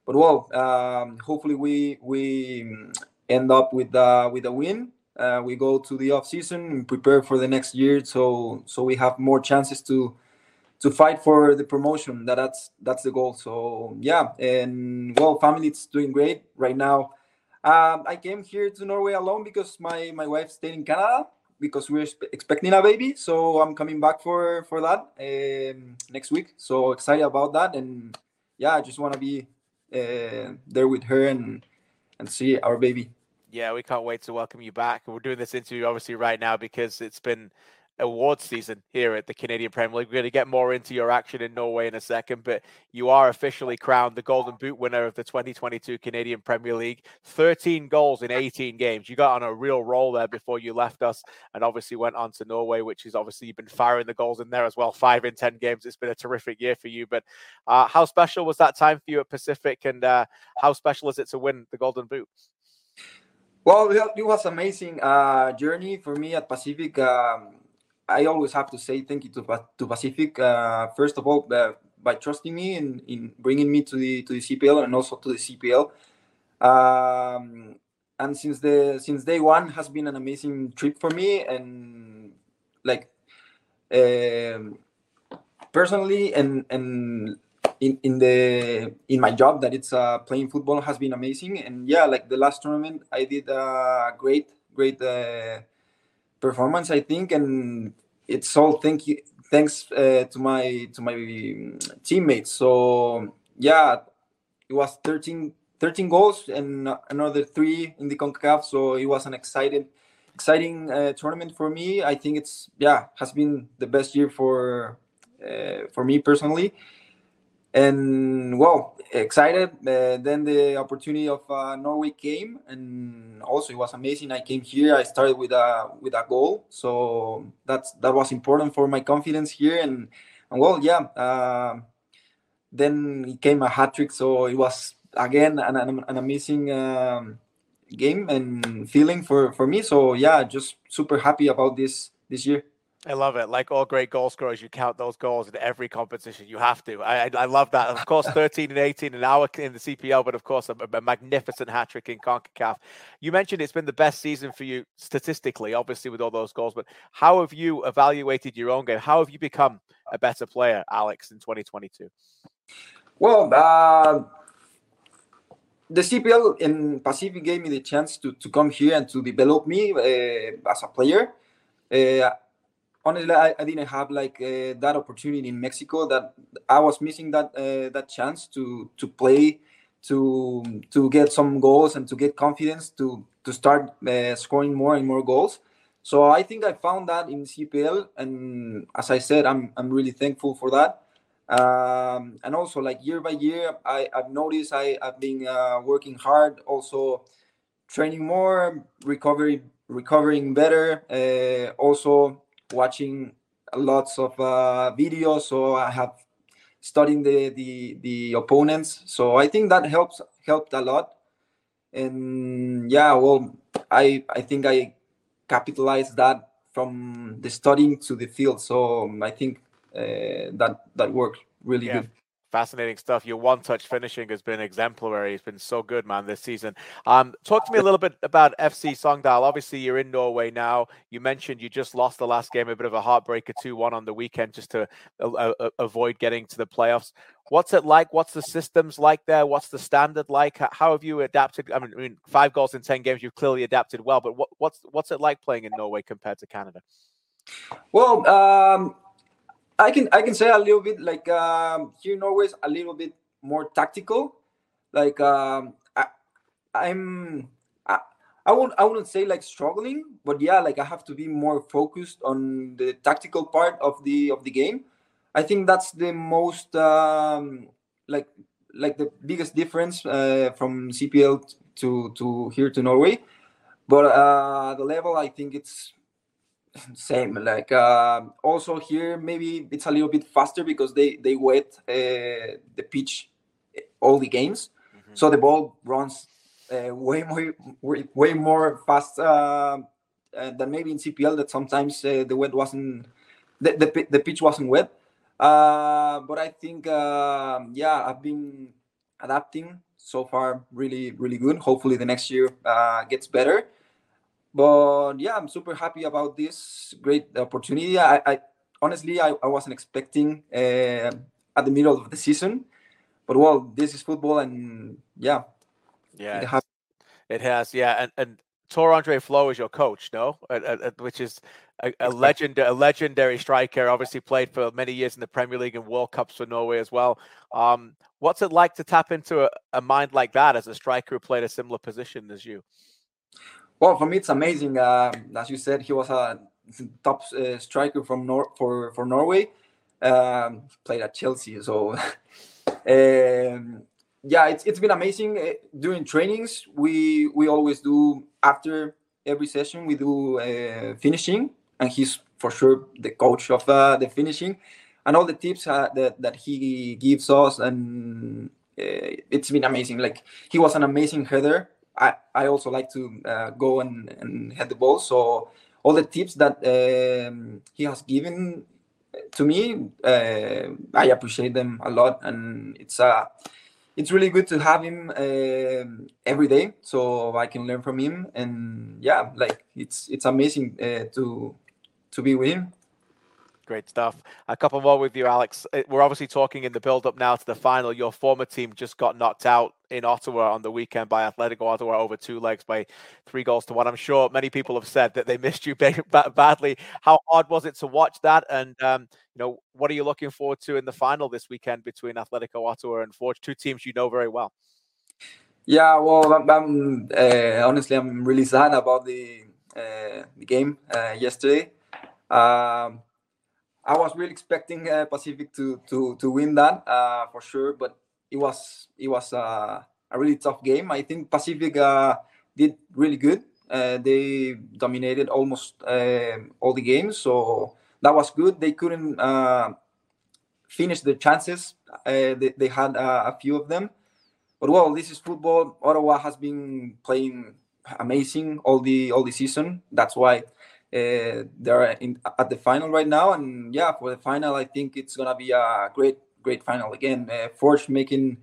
But well, um, hopefully we we end up with uh, with a win uh, we go to the off season and prepare for the next year so so we have more chances to to fight for the promotion. That that's that's the goal. So yeah, and well, family is doing great right now. Um, I came here to Norway alone because my my wife stayed in Canada because we're expecting a baby. So I'm coming back for for that um, next week. So excited about that, and yeah, I just want to be uh, there with her and and see our baby. Yeah, we can't wait to welcome you back. We're doing this interview obviously right now because it's been awards season here at the Canadian Premier League. We're going to get more into your action in Norway in a second, but you are officially crowned the Golden Boot winner of the 2022 Canadian Premier League. 13 goals in 18 games. You got on a real roll there before you left us and obviously went on to Norway, which is obviously you've been firing the goals in there as well. Five in 10 games. It's been a terrific year for you. But uh, how special was that time for you at Pacific and uh, how special is it to win the Golden Boot? Well, it was amazing uh, journey for me at Pacific. Um, I always have to say thank you to to Pacific uh, first of all uh, by trusting me in, in bringing me to the to the CPL and also to the CPL. Um, and since the since day one has been an amazing trip for me and like um, personally and and in, in the in my job that it's uh, playing football has been amazing and yeah like the last tournament I did a great great uh, performance, I think, and it's all thank you thanks uh, to my to my teammates. So yeah, it was 13, 13 goals and another three in the Concacaf. So it was an exciting exciting uh, tournament for me. I think it's yeah has been the best year for uh, for me personally and well excited uh, then the opportunity of uh, norway came and also it was amazing. I came here i started with a with a goal. So that's that was important for my confidence here. And, and well yeah uh, then it came a hat trick so it was again an, an, an amazing um, game and feeling for for me. So yeah just super happy about this this year I love it. Like all great goal scorers, you count those goals in every competition. You have to. I, I love that. Of course, 13 and 18 an hour in the CPL, but of course, a, a magnificent hat trick in CONCACAF. You mentioned it's been the best season for you statistically, obviously, with all those goals. But how have you evaluated your own game? How have you become a better player, Alex, in 2022? Well, uh, the CPL in Pacific gave me the chance to, to come here and to develop me uh, as a player. Uh, honestly, I, I didn't have like uh, that opportunity in Mexico. That I was missing that uh, that chance to to play, to to get some goals and to get confidence to to start uh, scoring more and more goals. So I think I found that in CPL, and as I said, I'm I'm really thankful for that. Um, and also, like year by year, I, I've noticed I, I've been uh, working hard, also training more, recovery recovering better, uh, also watching lots of uh, videos, so I have studying the, the the opponents. So I think that helps helped a lot. And yeah, well, I I think I capitalized that from the studying to the field. So I think uh, that that worked really yeah. good fascinating stuff. Your one touch finishing has been exemplary. It's been so good, man, this season. Um, talk to me a little bit about FC Sogndal. Obviously, you're in Norway now. You mentioned you just lost the last game, a bit of a heartbreaker 2 1 on the weekend just to uh, uh, avoid getting to the playoffs. What's it like? What's the systems like there? What's the standard like? How have you adapted? I mean, I mean five goals in 10 games, you've clearly adapted well, but what, what's, what's it like playing in Norway compared to Canada? Well, um, I can I can say a little bit like um, here in Norway is a little bit more tactical. Like um, I, I'm I, I won't I wouldn't say like struggling, but yeah, like I have to be more focused on the tactical part of the of the game. I think that's the most um, like like the biggest difference uh, from CPL to to here to Norway. But uh, the level, I think it's same like uh, also here maybe it's a little bit faster because they they wet uh, the pitch eh, all the games. Mm-hmm. so the ball runs uh, way more way, way more fast uh, uh, than maybe in cpl that sometimes uh, the wet wasn't the, the, the pitch wasn't wet. But i think um, yeah i've been adapting so far really really good. Hopefully the next year gets better but yeah, I'm super happy about this great opportunity. I, I honestly, I, I wasn't expecting uh, at the middle of the season. But well, this is football, and yeah, yeah, it has, it has yeah, and and Tore Andre Flo is your coach, no? Uh, uh, which is a, a legend, a legendary striker. Obviously, played for many years in the Premier League and World Cups for Norway as well. Um, what's it like to tap into a, a, mind like that as a striker who played a similar position as you? Well, for me, it's amazing. Uh, as you said, he was a top uh, striker from Nor- for for Norway. Um, played at Chelsea, so um, yeah, it's it's been amazing. Uh, during trainings, we we always do after every session we do uh, finishing, and he's for sure the coach of uh, the finishing, and all the tips uh, that that he gives us, and it's been amazing. Like he was an amazing header. I, I also like to uh, go and, and head the ball. So all the tips that um, he has given to me, uh, I appreciate them a lot, and it's a it's really good to have him uh, every day so i can learn from him. And yeah like it's it's amazing uh, to to be with him Great stuff. A couple more with you, Alex. Uh, we're obviously talking in the build up now to the final. Your former team just got knocked out in Ottawa on the weekend by Atletico Ottawa over two legs by three goals to one. I'm sure many people have said that they missed you badly. How hard was it to watch that? And, um, you know, what are you looking forward to in the final this weekend between Atletico Ottawa and Forge, two teams you know very well? Yeah, well, I'm, I'm uh, honestly, I'm really sad about the, uh, the game uh, yesterday. Um, I was really expecting uh, Pacific to to to win that uh, for sure, but it was it was uh, a really tough game. I think Pacific uh, did really good. Uh, they dominated almost uh, all the games, so that was good. They couldn't finish the chances. They, they, had a few of them, but well, this is football. Ottawa has been playing amazing all the all the season. That's why uh, they're in at the final right now, and yeah, for the final, I think it's gonna be a great, great final again. Uh, Forge making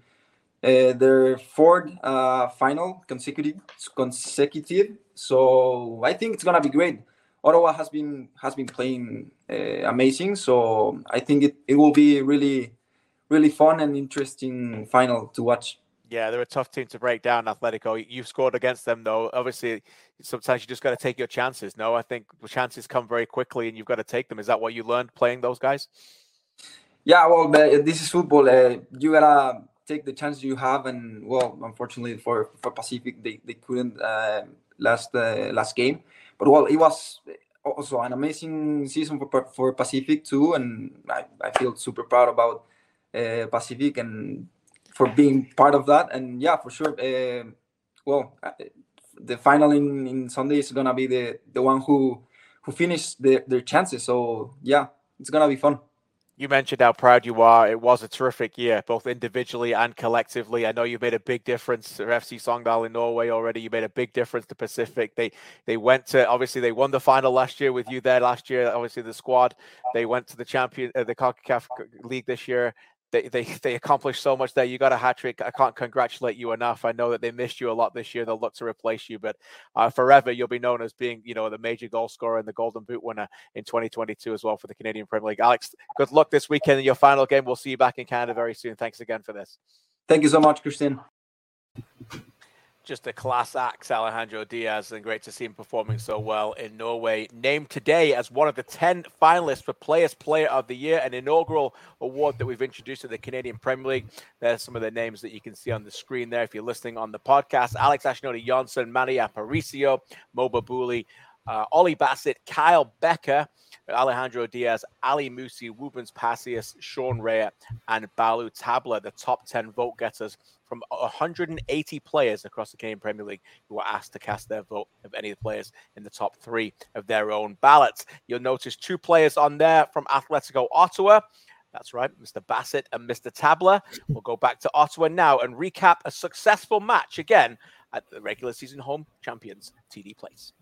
uh, their fourth uh, final consecutive, consecutive. So I think it's gonna be great. Ottawa has been has been playing uh, amazing, so I think it, it will be really, really fun and interesting final to watch. Yeah, they're a tough team to break down, Atletico. You've scored against them, though. Obviously, sometimes you just got to take your chances. No, I think the chances come very quickly, and you've got to take them. Is that what you learned playing those guys? Yeah, well, this is football. Uh, you gotta take the chances you have, and well, unfortunately for for Pacific, they, they couldn't uh, last uh, last game. But well, it was also an amazing season for for Pacific too, and I, I feel super proud about uh, Pacific and for being part of that. And yeah, for sure. Uh, well, uh, the final in, in Sunday is gonna be the the one who who finished the, their chances. So yeah, it's gonna be fun. You mentioned how proud you are. It was a terrific year, both individually and collectively. I know you've made a big difference for FC Sogndal in Norway already. You made a big difference to Pacific. They they went to obviously they won the final last year with you there last year. Obviously the squad. They went to the champion uh, the CONCACAF League this year they, they, they accomplished so much there. You got a hat trick. I can't congratulate you enough. I know that they missed you a lot this year. They'll look to replace you, but uh, forever you'll be known as being, you know, the major goal scorer and the Golden Boot winner in 2022 as well for the Canadian Premier League. Alex, good luck this weekend in your final game. We'll see you back in Canada very soon. Thanks again for this. Thank you so much, Kristian just a class act, Alejandro Diaz, and great to see him performing so well in Norway. Named today as one of the 10 finalists for Players Player of the Year, an inaugural award that we've introduced to the Canadian Premier League. There's some of the names that you can see on the screen there if you're listening on the podcast Alex Achinioti-Jönsson, Manny Aparicio, Mo Babouli, uh, Ollie Bassett, Kyle Bekker. Alejandro Diaz, Ali Musse, Woobens Pacius, Sean Rea, and Ballou Tabla, the top 10 vote getters from 180 players across the Canadian Premier League who were asked to cast their vote of any of the players in the top three of their own ballots. You'll notice two players on there from Atletico Ottawa. That's right, Mr. Bassett and Mr. Tabla. We'll go back to Ottawa now and recap a successful match again at the regular season home champions, TD Place.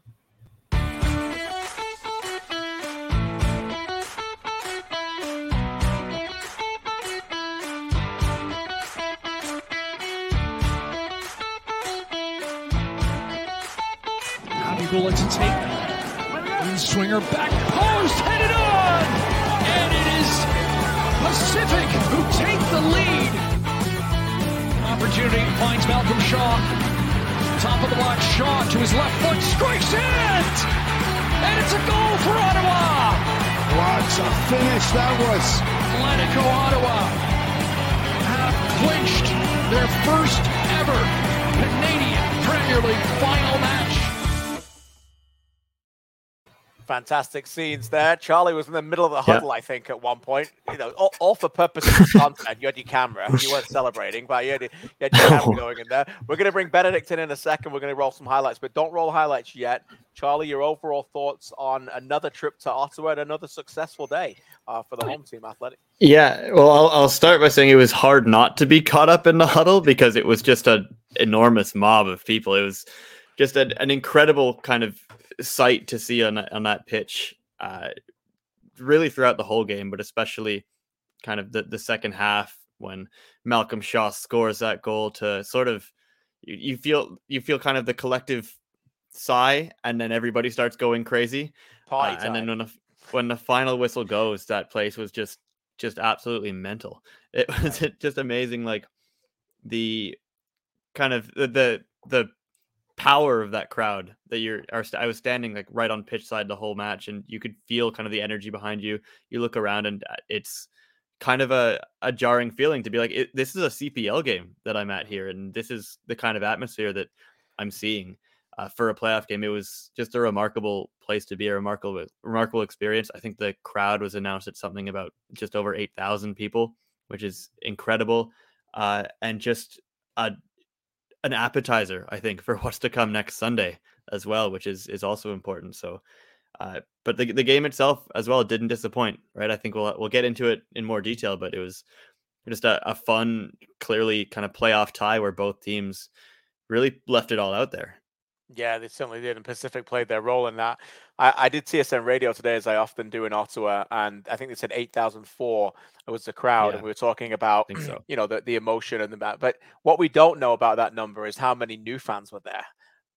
Kruger lets it take. Swinger back post, headed on! And it is Pacific who take the lead. Opportunity finds Malcolm Shaw. Top of the block, Shaw to his left foot, strikes it! And it's a goal for Ottawa! What a finish that was! Atlético Ottawa have clinched their first ever Canadian Premier League final. Fantastic scenes there. Charlie was in the middle of the huddle, yeah. I think, at one point. You know, all, all for purposes of content. You had your camera. You weren't celebrating, but you had, you had your camera going in there. We're going to bring Benedict in in a second. We're going to roll some highlights, but don't roll highlights yet. Charlie, your overall thoughts on another trip to Ottawa and another successful day uh, for the home team, Athletic? Yeah, well, I'll, I'll start by saying it was hard not to be caught up in the huddle because it was just an enormous mob of people. It was just a, an incredible kind of sight to see on on that pitch, uh, really throughout the whole game, but especially kind of the the second half when Malcolm Shaw scores that goal to sort of you, you feel you feel kind of the collective sigh, and then everybody starts going crazy, uh, and then when the, when the final whistle goes, that place was just just absolutely mental. It was just amazing, like the kind of the the, the power of that crowd that you're are, I was standing like right on pitch side the whole match and you could feel kind of the energy behind you. You look around and uh, it's kind of a, a jarring feeling to be like it, this is a CPL game that I'm at here and this is the kind of atmosphere that I'm seeing uh, for a playoff game. It was just a remarkable place to be, a remarkable remarkable experience. I think the crowd was announced at something about just over 8,000 people, which is incredible. Uh, and just a an appetizer, I think, for what's to come next Sunday as well, which is is also important. So, uh, but the the game itself as well didn't disappoint, right? I think we'll we'll get into it in more detail, but it was just a, a fun, clearly kind of playoff tie where both teams really left it all out there. Yeah, they certainly did. And Pacific played their role in that. I, I did TSN radio today, as I often do in Ottawa, and I think they said 8,00004 was the crowd. Yeah, and we were talking about, so. you know, the, the emotion and the, but what we don't know about that number is how many new fans were there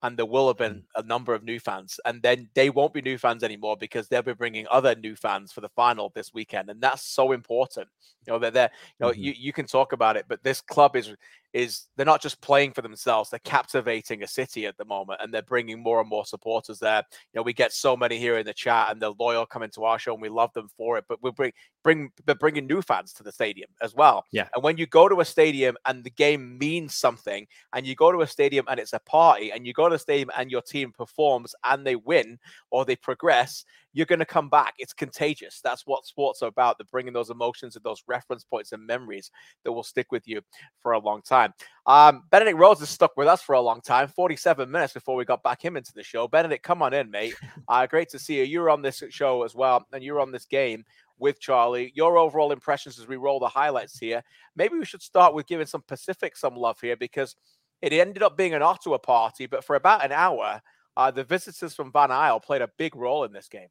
and there will have been mm. a number of new fans and then they won't be new fans anymore because they'll be bringing other new fans for the final this weekend and that's so important you know that they're you know mm-hmm. you, you can talk about it but this club is is they're not just playing for themselves they're captivating a city at the moment and they're bringing more and more supporters there. You know we get so many here in the chat and they're loyal coming to our show and we love them for it but we bring bring they're bringing new fans to the stadium as well. Yeah. And when you go to a stadium and the game means something and you go to a stadium and it's a party and you go to a stadium and your team performs and they win or they progress you're going to come back. It's contagious. That's what sports are about. They're bringing those emotions and those reference points and memories that will stick with you for a long time. Um, Benedict Rose has stuck with us for a long time, 47 minutes before we got back him into the show. Benedict, come on in, mate. Uh, great to see you. You were on this show as well, and you were on this game with Charlie. Your overall impressions as we roll the highlights here. Maybe we should start with giving some Pacific some love here because it ended up being an Ottawa party, but for about an hour, uh, the visitors from Van Isle played a big role in this game.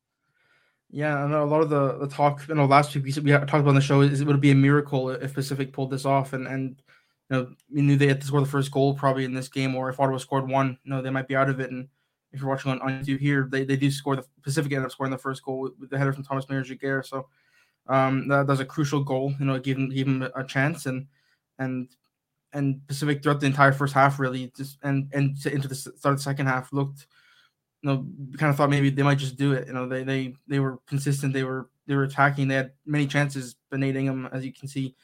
Yeah, I know a lot of the, the talk. You know, last week we we talked about on the show is it would be a miracle if Pacific pulled this off, and and you know we knew they had to score the first goal probably in this game, or if Ottawa scored one, you know they might be out of it. And if you're watching on, on YouTube here, they, they do score the Pacific ended up scoring the first goal with, with the header from Thomas Meilleur-Giguère. So um, that, was a crucial goal. You know, it gave him gave him a chance, and and and Pacific throughout the entire first half really just and and into the start of the second half looked you know, kind of thought maybe they might just do it. You know, they they they were consistent. They were they were attacking. They had many chances. But Nate Ingham, as you can see,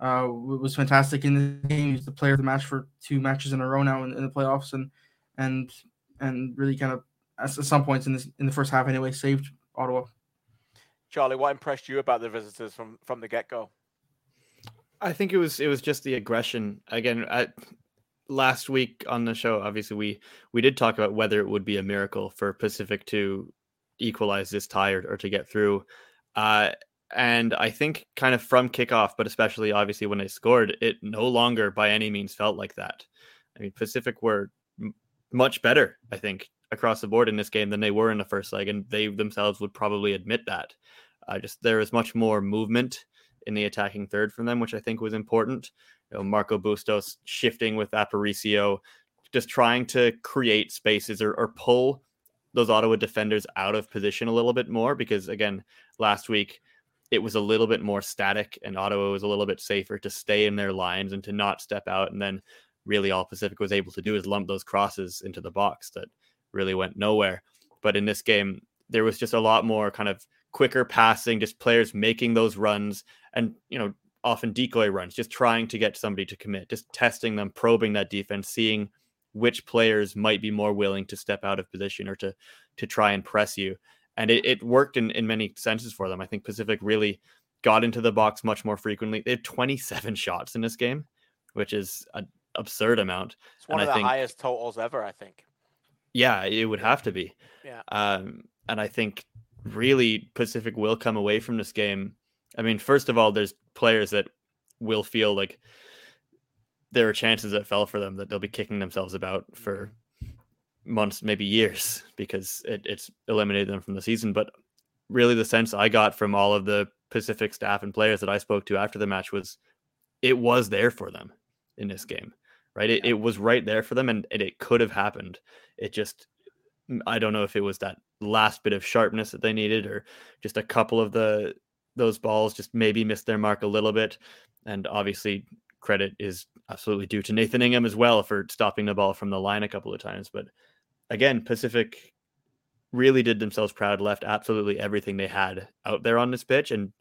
uh, was fantastic in the game. He's the player of the match for two matches in a row now in, in the playoffs, and and and really kind of at some points in this in the first half anyway saved Ottawa. Charlie, what impressed you about the visitors from from the get go? I think it was it was just the aggression. Again, I, last week on the show, obviously we we did talk about whether it would be a miracle for Pacific to equalize this tie or, or to get through. Uh, and I think kind of from kickoff, but especially obviously when they scored, it no longer by any means felt like that. I mean, Pacific were m- much better, I think, across the board in this game than they were in the first leg, and they themselves would probably admit that. Uh, just there was much more movement in the attacking third from them, which I think was important you know, Marco Bustos shifting with Aparicio, just trying to create spaces or, or pull those Ottawa defenders out of position a little bit more because again, last week it was a little bit more static and Ottawa was a little bit safer to stay in their lines and to not step out. And then really all Pacific was able to do is lump those crosses into the box that really went nowhere. But in this game, there was just a lot more kind of quicker passing, just players making those runs and, you know, often decoy runs, just trying to get somebody to commit, just testing them, probing that defense, seeing which players might be more willing to step out of position or to to try and press you. And it, it worked in, in many senses for them. I think Pacific really got into the box much more frequently. They had 27 shots in this game, which is an absurd amount. It's one and of I the think, highest totals ever, I think. Yeah, it would have to be. Yeah. Um, and I think really Pacific will come away from this game. I mean, first of all, there's players that will feel like there are chances that fell for them that they'll be kicking themselves about for months, maybe years, because it, it's eliminated them from the season. But really, the sense I got from all of the Pacific staff and players that I spoke to after the match was it was there for them in this game, right? It, it was right there for them and, and it could have happened. It just, I don't know if it was that last bit of sharpness that they needed or just a couple of the those balls just maybe missed their mark a little bit. And obviously, credit is absolutely due to Nathan Ingham as well for stopping the ball from the line a couple of times. But again, Pacific really did themselves proud, left absolutely everything they had out there on this pitch, and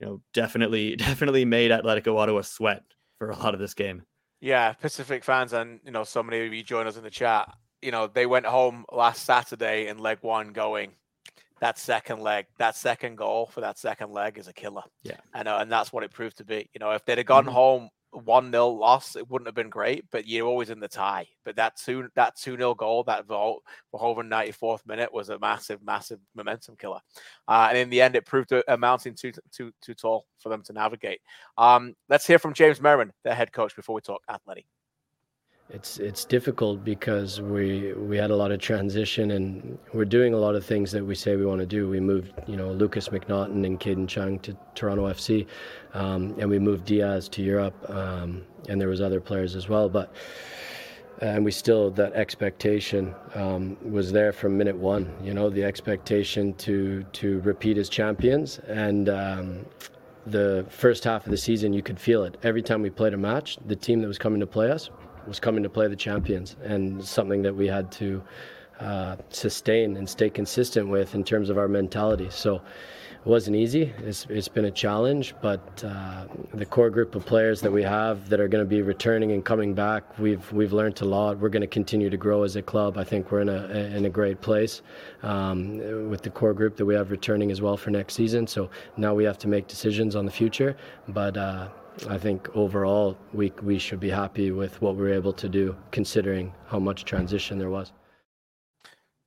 you know, definitely, definitely made Atletico Ottawa sweat for a lot of this game. Yeah, Pacific fans, and you know, so many of you join us in the chat. You know, they went home last Saturday in leg one, going, that second leg, that second goal for that second leg is a killer. Yeah. I know, and that's what it proved to be. You know, if they'd have gone Mhm. home one 0 loss, it wouldn't have been great, but you're always in the tie. But that two that two 0 goal, that Hoven 94th minute was a massive, massive momentum killer. Uh, and in the end, it proved a, a mountain too too too tall for them to navigate. Um, let's hear from James Merriman, their head coach, before we talk athletic. It's it's difficult because we we had a lot of transition and we're doing a lot of things that we say we want to do. We moved you know Lukas MacNaughton and Kadin Chung to Toronto FC, um, and we moved Diaz to Europe, um, and there was other players as well, but. And we still that expectation um, was there from minute one. You know the expectation to to repeat as champions, and um, the first half of the season you could feel it every time we played a match. The team that was coming to play us was coming to play the champions, and something that we had to uh, sustain and stay consistent with in terms of our mentality. So it wasn't easy. It's, it's been a challenge, but uh, the core group of players that we have that are going to be returning and coming back, we've we've learned a lot. We're going to continue to grow as a club. I think we're in a in a great place um, with the core group that we have returning as well for next season. So now we have to make decisions on the future, but. Uh, I think overall we we should be happy with what we were able to do, considering how much transition there was.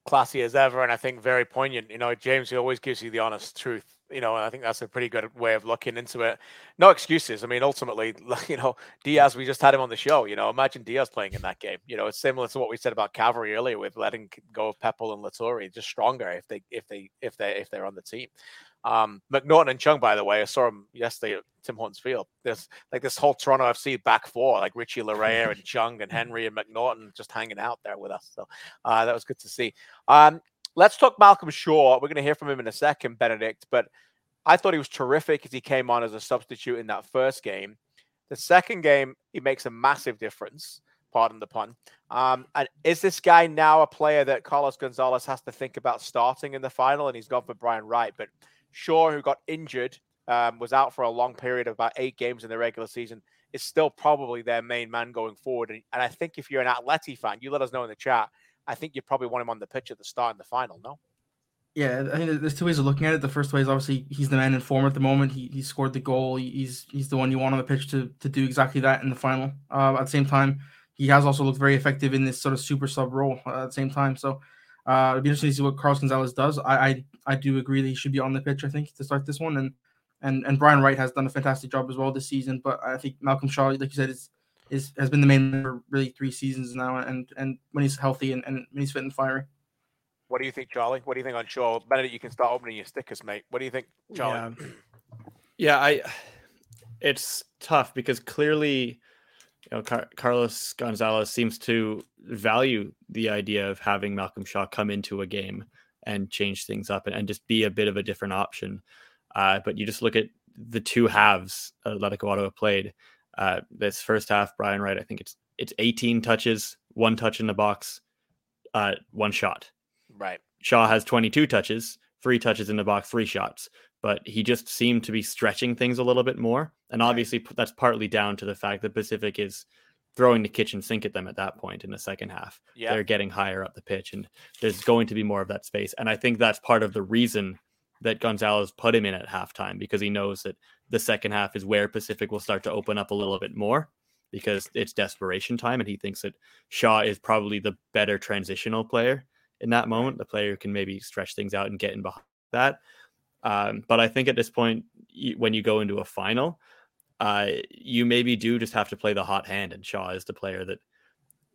classy as ever, and I think very poignant. You know, James, he always gives you the honest truth. You know, and I think that's a pretty good way of looking into it. No excuses. I mean, ultimately, you know, Diaz, we just had him on the show. You know, imagine Diaz playing in that game. You know, it's similar to what we said about Cavalry earlier with letting go of Pepple and Loturi, just stronger if they if they if they if they're on the team. Um, MacNaughton and Chung, by the way, I saw him yesterday at Tim Hortons Field. There's like this whole Toronto FC back four, like Richie Laryea and Chung and Henry and MacNaughton just hanging out there with us. So uh, that was good to see. Um, let's talk Malcolm Shaw. We're going to hear from him in a second, Benedict. But I thought he was terrific as he came on as a substitute in that first game. The second game, he makes a massive difference. Pardon the pun. Um, and is this guy now a player that Carlos Gonzalez has to think about starting in the final? And he's gone for Brian Wright, but Shaw, who got injured, um, was out for a long period of about eight games in the regular season, is still probably their main man going forward. And, and I think if you're an Atleti fan, you let us know in the chat. I think you probably want him on the pitch at the start in the final. No. Yeah, I think there's two ways of looking at it. The first way is obviously he's the man in form at the moment. He, he scored the goal. He's he's the one you want on the pitch to to do exactly that in the final. Uh, at the same time, he has also looked very effective in this sort of super sub role uh, at the same time. So uh, it'd be interesting to see what Carlos Gonzalez does. I, I I do agree that he should be on the pitch. I think to start this one, and and and Brian Wright has done a fantastic job as well this season. But I think Malcolm Shaw, like you said, is is has been the main man for really three seasons now. And and when he's healthy and, and when he's fit and fiery. What do you think, Charlie? What do you think on Shaw? Benedict, you can start opening your stickers, mate. What do you think, Charlie? Yeah. Yeah, I. It's tough because clearly, you know, Car- Carlos Gonzalez seems to value the idea of having Malcolm Shaw come into a game and change things up and, and just be a bit of a different option. Uh, but you just look at the two halves Atletico Ottawa played. Uh, this first half, Brian Wright, I think it's it's 18 touches, one touch in the box, uh, one shot. Right. Shaw has 22 touches, three touches in the box, three shots, but he just seemed to be stretching things a little bit more. And obviously, that's partly down to the fact that Pacific is throwing the kitchen sink at them at that point in the second half. Yeah. They're getting higher up the pitch, and there's going to be more of that space. And I think that's part of the reason that Gonzalez put him in at halftime because he knows that the second half is where Pacific will start to open up a little bit more because it's desperation time. And he thinks that Shaw is probably the better transitional player in that moment, the player who can maybe stretch things out and get in behind that. Um, but I think at this point, when you go into a final, uh, you maybe do just have to play the hot hand, and Shaw is the player that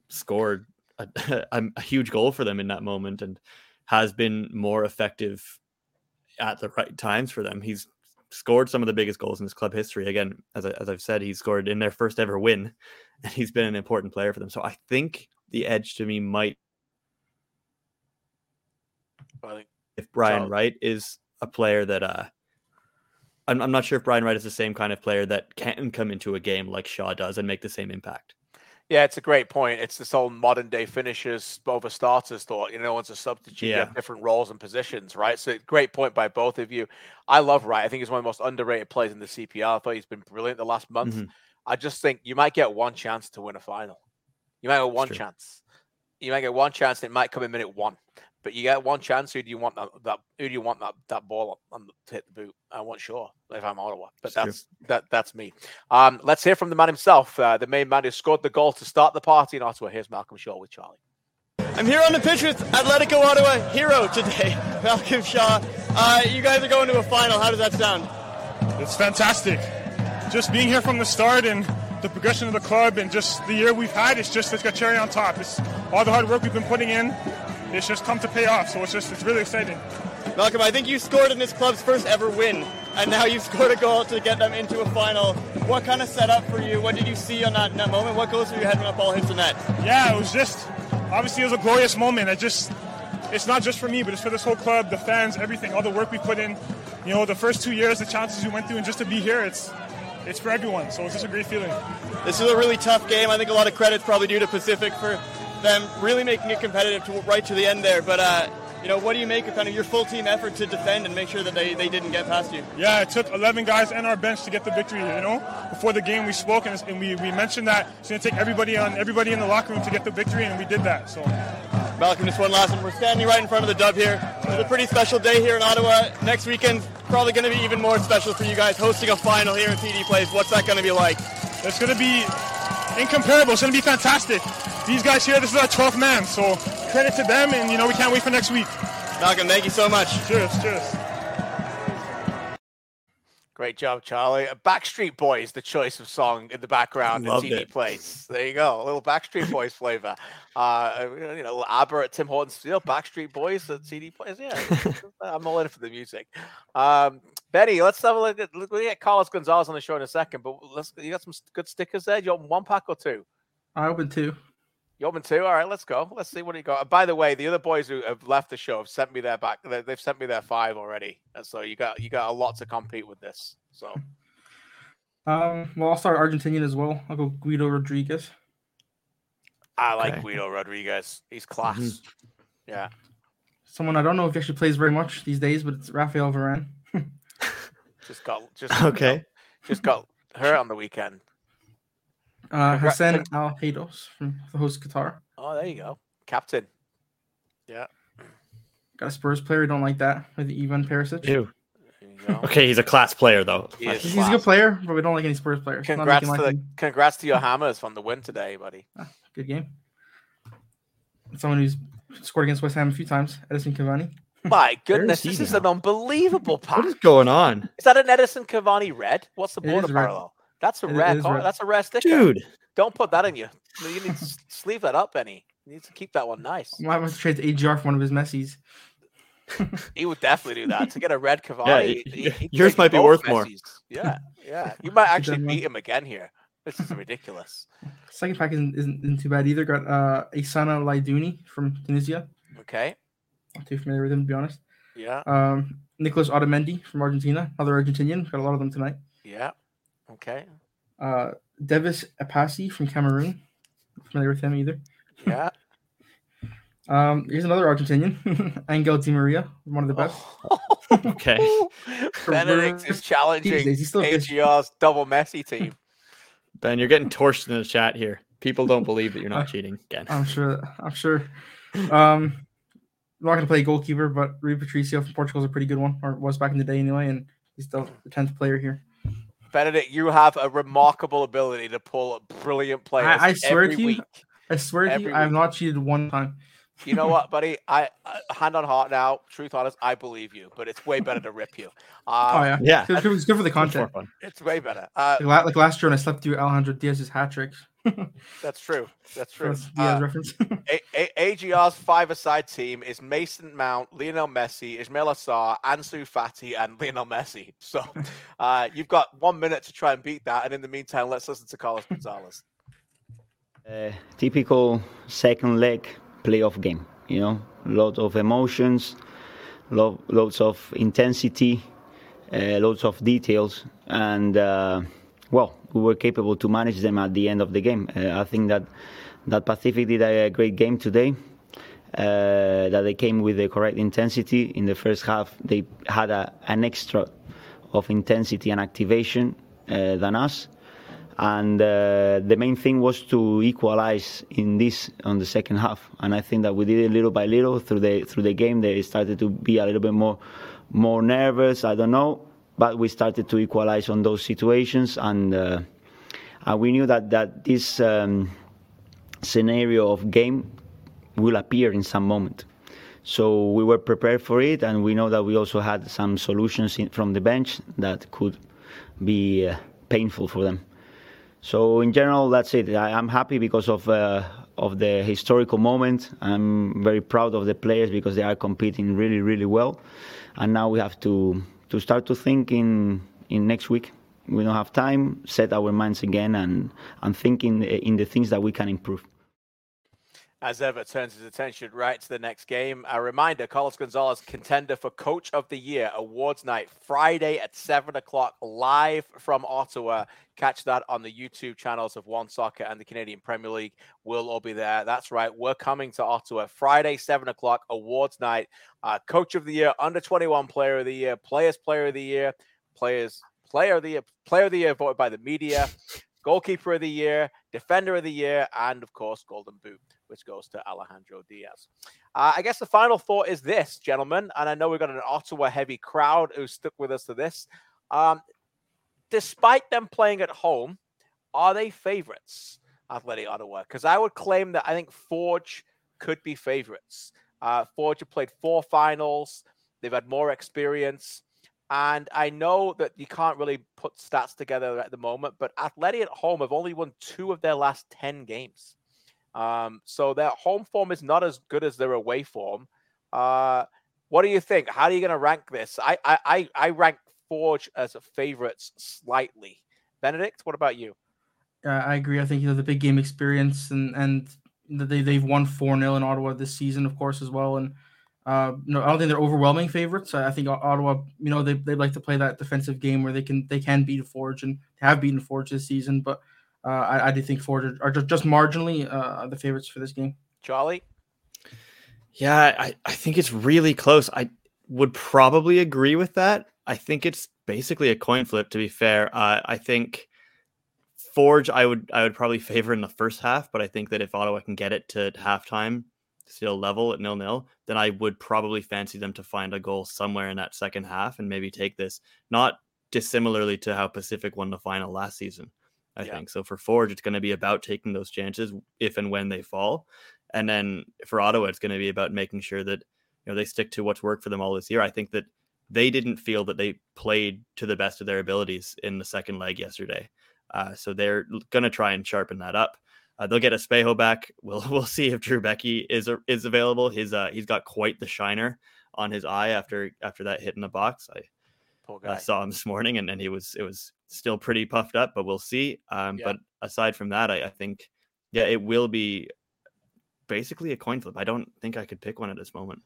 scored a, a, a huge goal for them in that moment and has been more effective at the right times for them. He's scored some of the biggest goals in his club history. Again, as, I, as I've said, he scored in their first ever win, and he's been an important player for them. So I think the edge to me might, I think if Brian Wright is a player that, uh, I'm, I'm not sure if Brian Wright is the same kind of player that can come into a game like Shaw does and make the same impact. Yeah, it's a great point. It's this whole modern day finishers over starters thought. You know, it's a substitute. You have different roles and positions, right? So great point by both of you. I love Wright. I think he's one of the most underrated players in the CPL. I thought he's been brilliant the last month. Mhm. I just think you might get one chance to win a final. You might get one chance. You might get one chance. And it might come in minute one, but you get one chance. Who do you want that? that who do you want that that ball on the, to hit the boot? I want Shaw if I'm Ottawa, but It's true. that's that that's me. Um, let's hear from the man himself, uh, the main man who scored the goal to start the party in Ottawa. Here's Malcolm Shaw with Charlie. I'm here on the pitch with Atletico Ottawa hero today, Malcolm Shaw. Uh, you guys are going to a final. How does that sound? It's fantastic. Just being here from the start and the progression of the club and just the year we've had, it's just it's got cherry on top. It's all the hard work we've been putting in. It's just come to pay off. So it's just it's really exciting. Malcolm, I think you scored in this club's first ever win, and now you've scored a goal to get them into a final. What kind of setup for you? What did you see on that, in that moment? What goes through your head when that ball hits the net? Yeah, it was just obviously it was a glorious moment. I just it's not just for me, but it's for this whole club, the fans, everything, all the work we put in. You know, the first two years, the challenges we went through, and just to be here, it's it's for everyone. So it's just a great feeling. This is a really tough game. I think a lot of credit's probably due to Pacific for them really making it competitive to right to the end there. But uh, you know, what do you make of kind of your full team effort to defend and make sure that they, they didn't get past you? Yeah, it took 11 guys and our bench to get the victory. You know, before the game we spoke and, and we, we mentioned that it's going to take everybody on everybody in the locker room to get the victory, and we did that. So Malcolm, just one last one. We're standing right in front of the dub here. It's a pretty special day here in Ottawa. Next weekend, probably going to be even more special for you guys hosting a final here in TD Place. What's that going to be like? it's going to be incomparable. It's going to be fantastic. These guys here, this is our 12th man. So credit to them, and you know we can't wait for next week. Malcolm, thank you so much. Cheers, cheers. Great job, Charlie. Uh, Backstreet Boys, the choice of song in the background Loved in TV it. Place. There you go, a little Backstreet Boys flavor. Uh, you know, ABBA at Tim Hortons Steel, Backstreet Boys at TD Place. Yeah, I'm all in for the music. Um, Betty, let's have a look at look, we get Carlos Gonzalez on the show in a second, but let's you got some good stickers there. You open one pack or two? I open two. You open two? All right, let's go. Let's see what you got. And by the way, the other boys who have left the show have sent me their back. they- They've sent me their five already, and so you got you got a lot to compete with this. So. Um, well, I'll start Argentinian as well. I'll go Guido Rodriguez. I like Okay. Guido Rodriguez. He's class. Mhm. Yeah. Someone I don't know if he actually plays very much these days, but it's Rafael Varane. Just got just you know, Okay. just got hurt on the weekend. Uh, Congra- Hassan Al Haydos from the host Qatar. Oh, there you go. Captain. Yeah. Got a Spurs player. Don't like that with Ivan Perisic. Ew. You. Okay, he's a class player though. He is He's a good player, but we don't like any Spurs players. Not Congrats to like the, congrats to your Hammers on the win today, buddy. Good game. Someone who's scored against West Ham a few times, Edinson Cavani. My goodness, he this is now? an unbelievable pack. What is going on, Is that an Edinson Cavani red? What's the border is red. That's a It rare. is red. That's a rare sticker. dude? Don't put that in you. You need to sleeve that up, Benny. You need to keep that one nice. Might have trade AGR for one of his Messi's. He would definitely do that to get a red Cavani. Yeah, he- he- yours might be worth more. Yeah, yeah. You might actually beat him again here. This is ridiculous. Second pack isn't, isn't, isn't too bad either. Got uh, Aissa Laidouni from Tunisia. Okay. Not too familiar with him, to be honest. Yeah. Um, Nicolas Otamendi from Argentina, another Argentinian. Got a lot of them tonight. Yeah. Okay. Uh, Devis Epassy from Cameroon. familiar with him either. Yeah. Um, here's another Argentinian, Angel Di Maria, one of the best. okay. Benedict is challenging Jeez, he's still good. AGR's double Messi team. Ben, you're getting torched in the chat here. People don't believe that you're not cheating again. I'm sure. I'm sure. Um, I'm not going to play goalkeeper, but Rui Patricio from Portugal is a pretty good one, or was back in the day anyway, and he's still the tenth player here. Benedict, you have a remarkable ability to pull brilliant players. I, I swear every to you, week. I swear to Every you, I have not cheated one time. You know what, buddy? I uh, hand on heart now. Truth honest, I believe you, but it's way better to rip you. Oh Um, yeah, It's good, it's good for the content. It's way better. Uh, Like, like last year when I slept through Alejandro Diaz's hat trick. That's true. That's true. That's Uh, reference. A- A- AGR's five-a-side team is Mason Mount, Lionel Messi, Ismaila Sarr, Ansu Fati, and Lionel Messi. So uh, you've got one minute to try and beat that. And in the meantime, let's listen to Carlos Gonzalez. Uh, typical second leg playoff game. You know, a lot of emotions, lo- lots of intensity, uh, lots of details, and uh, well, we were capable to manage them at the end of the game. Uh, I think that that Pacific did a great game today. Uh, that they came with the correct intensity in the first half. They had a, an extra of intensity and activation uh, than us and uh, the main thing was to equalize in this on the second half and i think that we did it little by little through the through the game they started to be a little bit more more nervous i don't know but we started to equalize on those situations and uh, we knew that that this um, scenario of game will appear in some moment so we were prepared for it and we know that we also had some solutions in, from the bench that could be uh, painful for them so in general, that's it. I, I'm happy because of uh, of the historical moment. I'm very proud of the players because they are competing really, really well. And now we have to to start to think in in next week. We don't have time. Set our minds again and and think in in the things that we can improve. As ever, turns his attention right to the next game. A reminder Carlos Gonzalez, contender for Coach of the Year Awards Night, Friday at 7 o'clock, live from Ottawa. Catch that on the YouTube channels of One Soccer and the Canadian Premier League. We'll all be there. That's right. We're coming to Ottawa Friday, 7 o'clock, Awards Night. Uh, Coach of the Year, Under 21 Player of the Year, Players Player of the Year, Players Player of the Year, Player of the Year voted by the media, Goalkeeper of the Year, Defender of the Year, and of course, Golden Boot which goes to Alejandro Diaz. Uh, I guess the final thought is this, gentlemen, and I know we've got an Ottawa heavy crowd who stuck with us to this. Um, despite them playing at home, are they favorites, Athletic Ottawa? Because I would claim that I think Forge could be favorites. Uh, Forge have played four finals, they've had more experience. And I know that you can't really put stats together at the moment, but Athletic at home have only won two of their last 10 games. Um, so their home form is not as good as their away form. Uh, what do you think? How are you going to rank this? I, I I rank Forge as a favorites slightly. Benedict, what about you? Uh, I agree. I think you know the big game experience and and they they've won four 0 in Ottawa this season, of course, as well. And uh, no, I don't think they're overwhelming favorites. I I think Ottawa, you know, they they like to play that defensive game where they can they can beat Forge and have beaten Forge this season, but. Uh, I, I do think Forge are, are just, just marginally uh, the favorites for this game. Charlie? Yeah, I, I think it's really close. I would probably agree with that. I think it's basically a coin flip, to be fair. Uh, I think Forge, I would I would probably favor in the first half, but I think that if Ottawa can get it to halftime, still level at nil nil, then I would probably fancy them to find a goal somewhere in that second half and maybe take this. Not dissimilarly to how Pacific won the final last season. I Yeah. think. So for Forge, it's going to be about taking those chances if and when they fall. And then for Ottawa, it's going to be about making sure that you know they stick to what's worked for them all this year. I think that they didn't feel that they played to the best of their abilities in the second leg yesterday. Uh, so they're going to try and sharpen that up. Uh, they'll get Espejo back. We'll we'll see if Drew Beckie is is available. His uh, he's got quite the shiner on his eye after after that hit in the box. I saw him this morning, and, and he was it was still pretty puffed up, but we'll see. Um, Yeah. But aside from that, I, I think yeah, it will be basically a coin flip. I don't think I could pick one at this moment.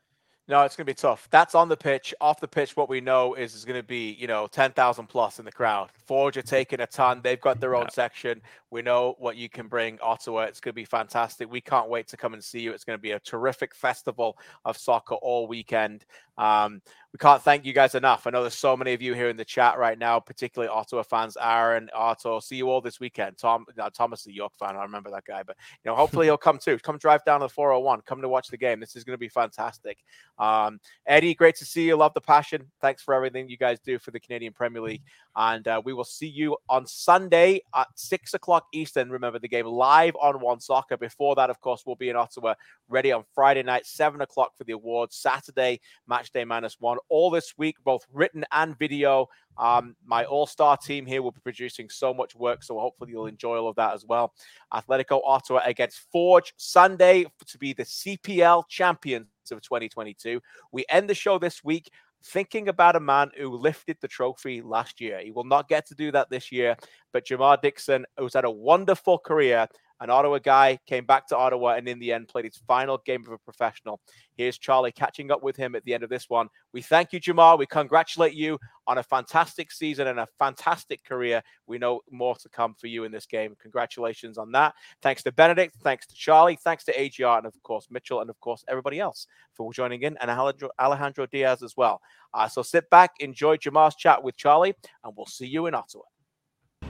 No, it's going to be tough. That's on the pitch. Off the pitch, what we know is is going to be, you know, 10,000 plus in the crowd. Forge are taking a ton. They've got their own section. We know what you can bring, Ottawa. It's going to be fantastic. We can't wait to come and see you. It's going to be a terrific festival of soccer all weekend. Um, we can't thank you guys enough. I know there's so many of you here in the chat right now, particularly Ottawa fans. Aaron, Otto, see you all this weekend. Tom, no, Thomas, the York fan. I remember that guy, but you know, hopefully he'll come too. Come drive down to the 401. Come to watch the game. This is going to be fantastic. Um, Eddie, great to see you. Love the passion. Thanks for everything you guys do for the Canadian Premier League. And uh, we will see you on Sunday at six o'clock Eastern. Remember the game live on One Soccer. Before that, of course, we'll be in Ottawa ready on Friday night, seven o'clock for the awards. Saturday, match day minus one. All this week, both written and video. Um, my all star team here will be producing so much work. So hopefully you'll enjoy all of that as well. Atletico Ottawa against Forge Sunday to be the CPL champions of 2022. We end the show this week thinking about a man who lifted the trophy last year. He will not get to do that this year, but Jamar Dixon, who's had a wonderful career, an Ottawa guy, came back to Ottawa and in the end played his final game of a professional. Here's Charlie catching up with him at the end of this one. We thank you, Jamar. We congratulate you on a fantastic season and a fantastic career. We know more to come for you in this game. Congratulations on that. Thanks to Benedict. Thanks to Charlie. Thanks to AGR and, of course, Mitchell and, of course, everybody else for joining in and Alejandro, Alejandro Diaz as well. Uh, so sit back, enjoy Jamar's chat with Charlie, and we'll see you in Ottawa.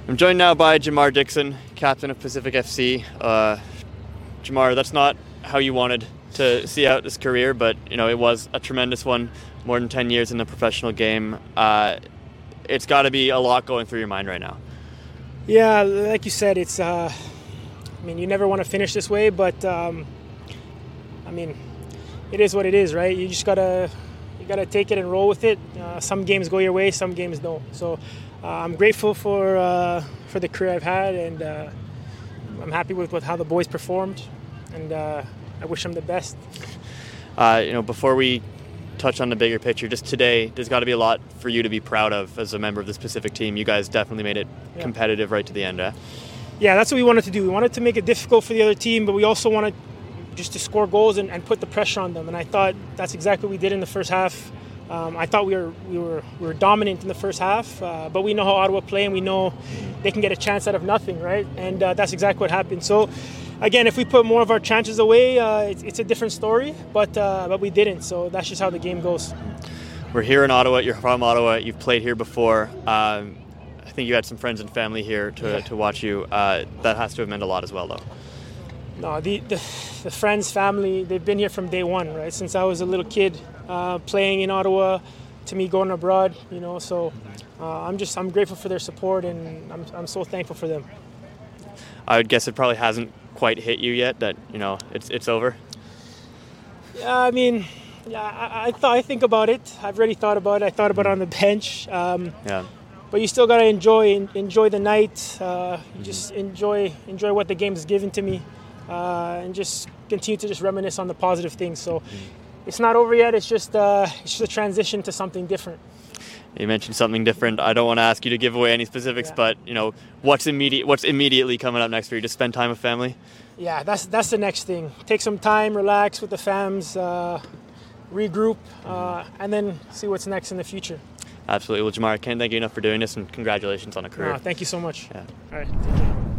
I'm joined now by Jamar Dixon, captain of Pacific FC. Uh, Jamar, that's not how you wanted to see out this career, but you know it was a tremendous one. More than 10 years in the professional game. Uh, it's got to be a lot going through your mind right now. Yeah, like you said, it's. Uh, I mean, you never want to finish this way, but um, I mean, it is what it is, right? You just gotta you gotta take it and roll with it. Uh, some games go your way, some games don't. So I'm grateful for uh, for the career I've had, and uh, I'm happy with, with how the boys performed, and uh, I wish them the best. Uh, you know, before we touch on the bigger picture, just today, there's got to be a lot for you to be proud of as a member of this Pacific team. You guys definitely made it Yeah. competitive right to the end. Eh? Yeah, that's what we wanted to do. We wanted to make it difficult for the other team, but we also wanted just to score goals and, and put the pressure on them. And I thought that's exactly what we did in the first half. Um, I thought we were we were we were dominant in the first half, uh, but we know how Ottawa play, and we know they can get a chance out of nothing, right? And uh, that's exactly what happened. So, again, if we put more of our chances away, uh, it's, it's a different story. But uh, but we didn't. So that's just how the game goes. We're here in Ottawa. You're from Ottawa. You've played here before. Um, I think you had some friends and family here to, Yeah. to watch you. Uh, that has to have meant a lot as well, though. No, the, the the friends, family, they've been here from day one, right? Since I was a little kid, uh, playing in Ottawa, to me going abroad, you know. So uh, I'm just I'm grateful for their support, and I'm I'm so thankful for them. I would guess it probably hasn't quite hit you yet that you know it's it's over. Yeah, I mean, yeah, I, I thought I think about it. I've already thought about it. I thought about it on the bench. Um, Yeah. but you still gotta enjoy enjoy the night. Uh, just enjoy enjoy what the game has given to me, uh, and just continue to just reminisce on the positive things. So it's not over yet. It's just uh, it's just a transition to something different. You mentioned something different. I don't want to ask you to give away any specifics, but you know what's immediate what's immediately coming up next for you? Just spend time with family. Yeah, that's that's the next thing. Take some time, relax with the fams, uh, regroup, uh, and then see what's next in the future. Absolutely. Well, Jamar, I can't thank you enough for doing this, and congratulations on a career. No, thank you so much. Yeah. All right.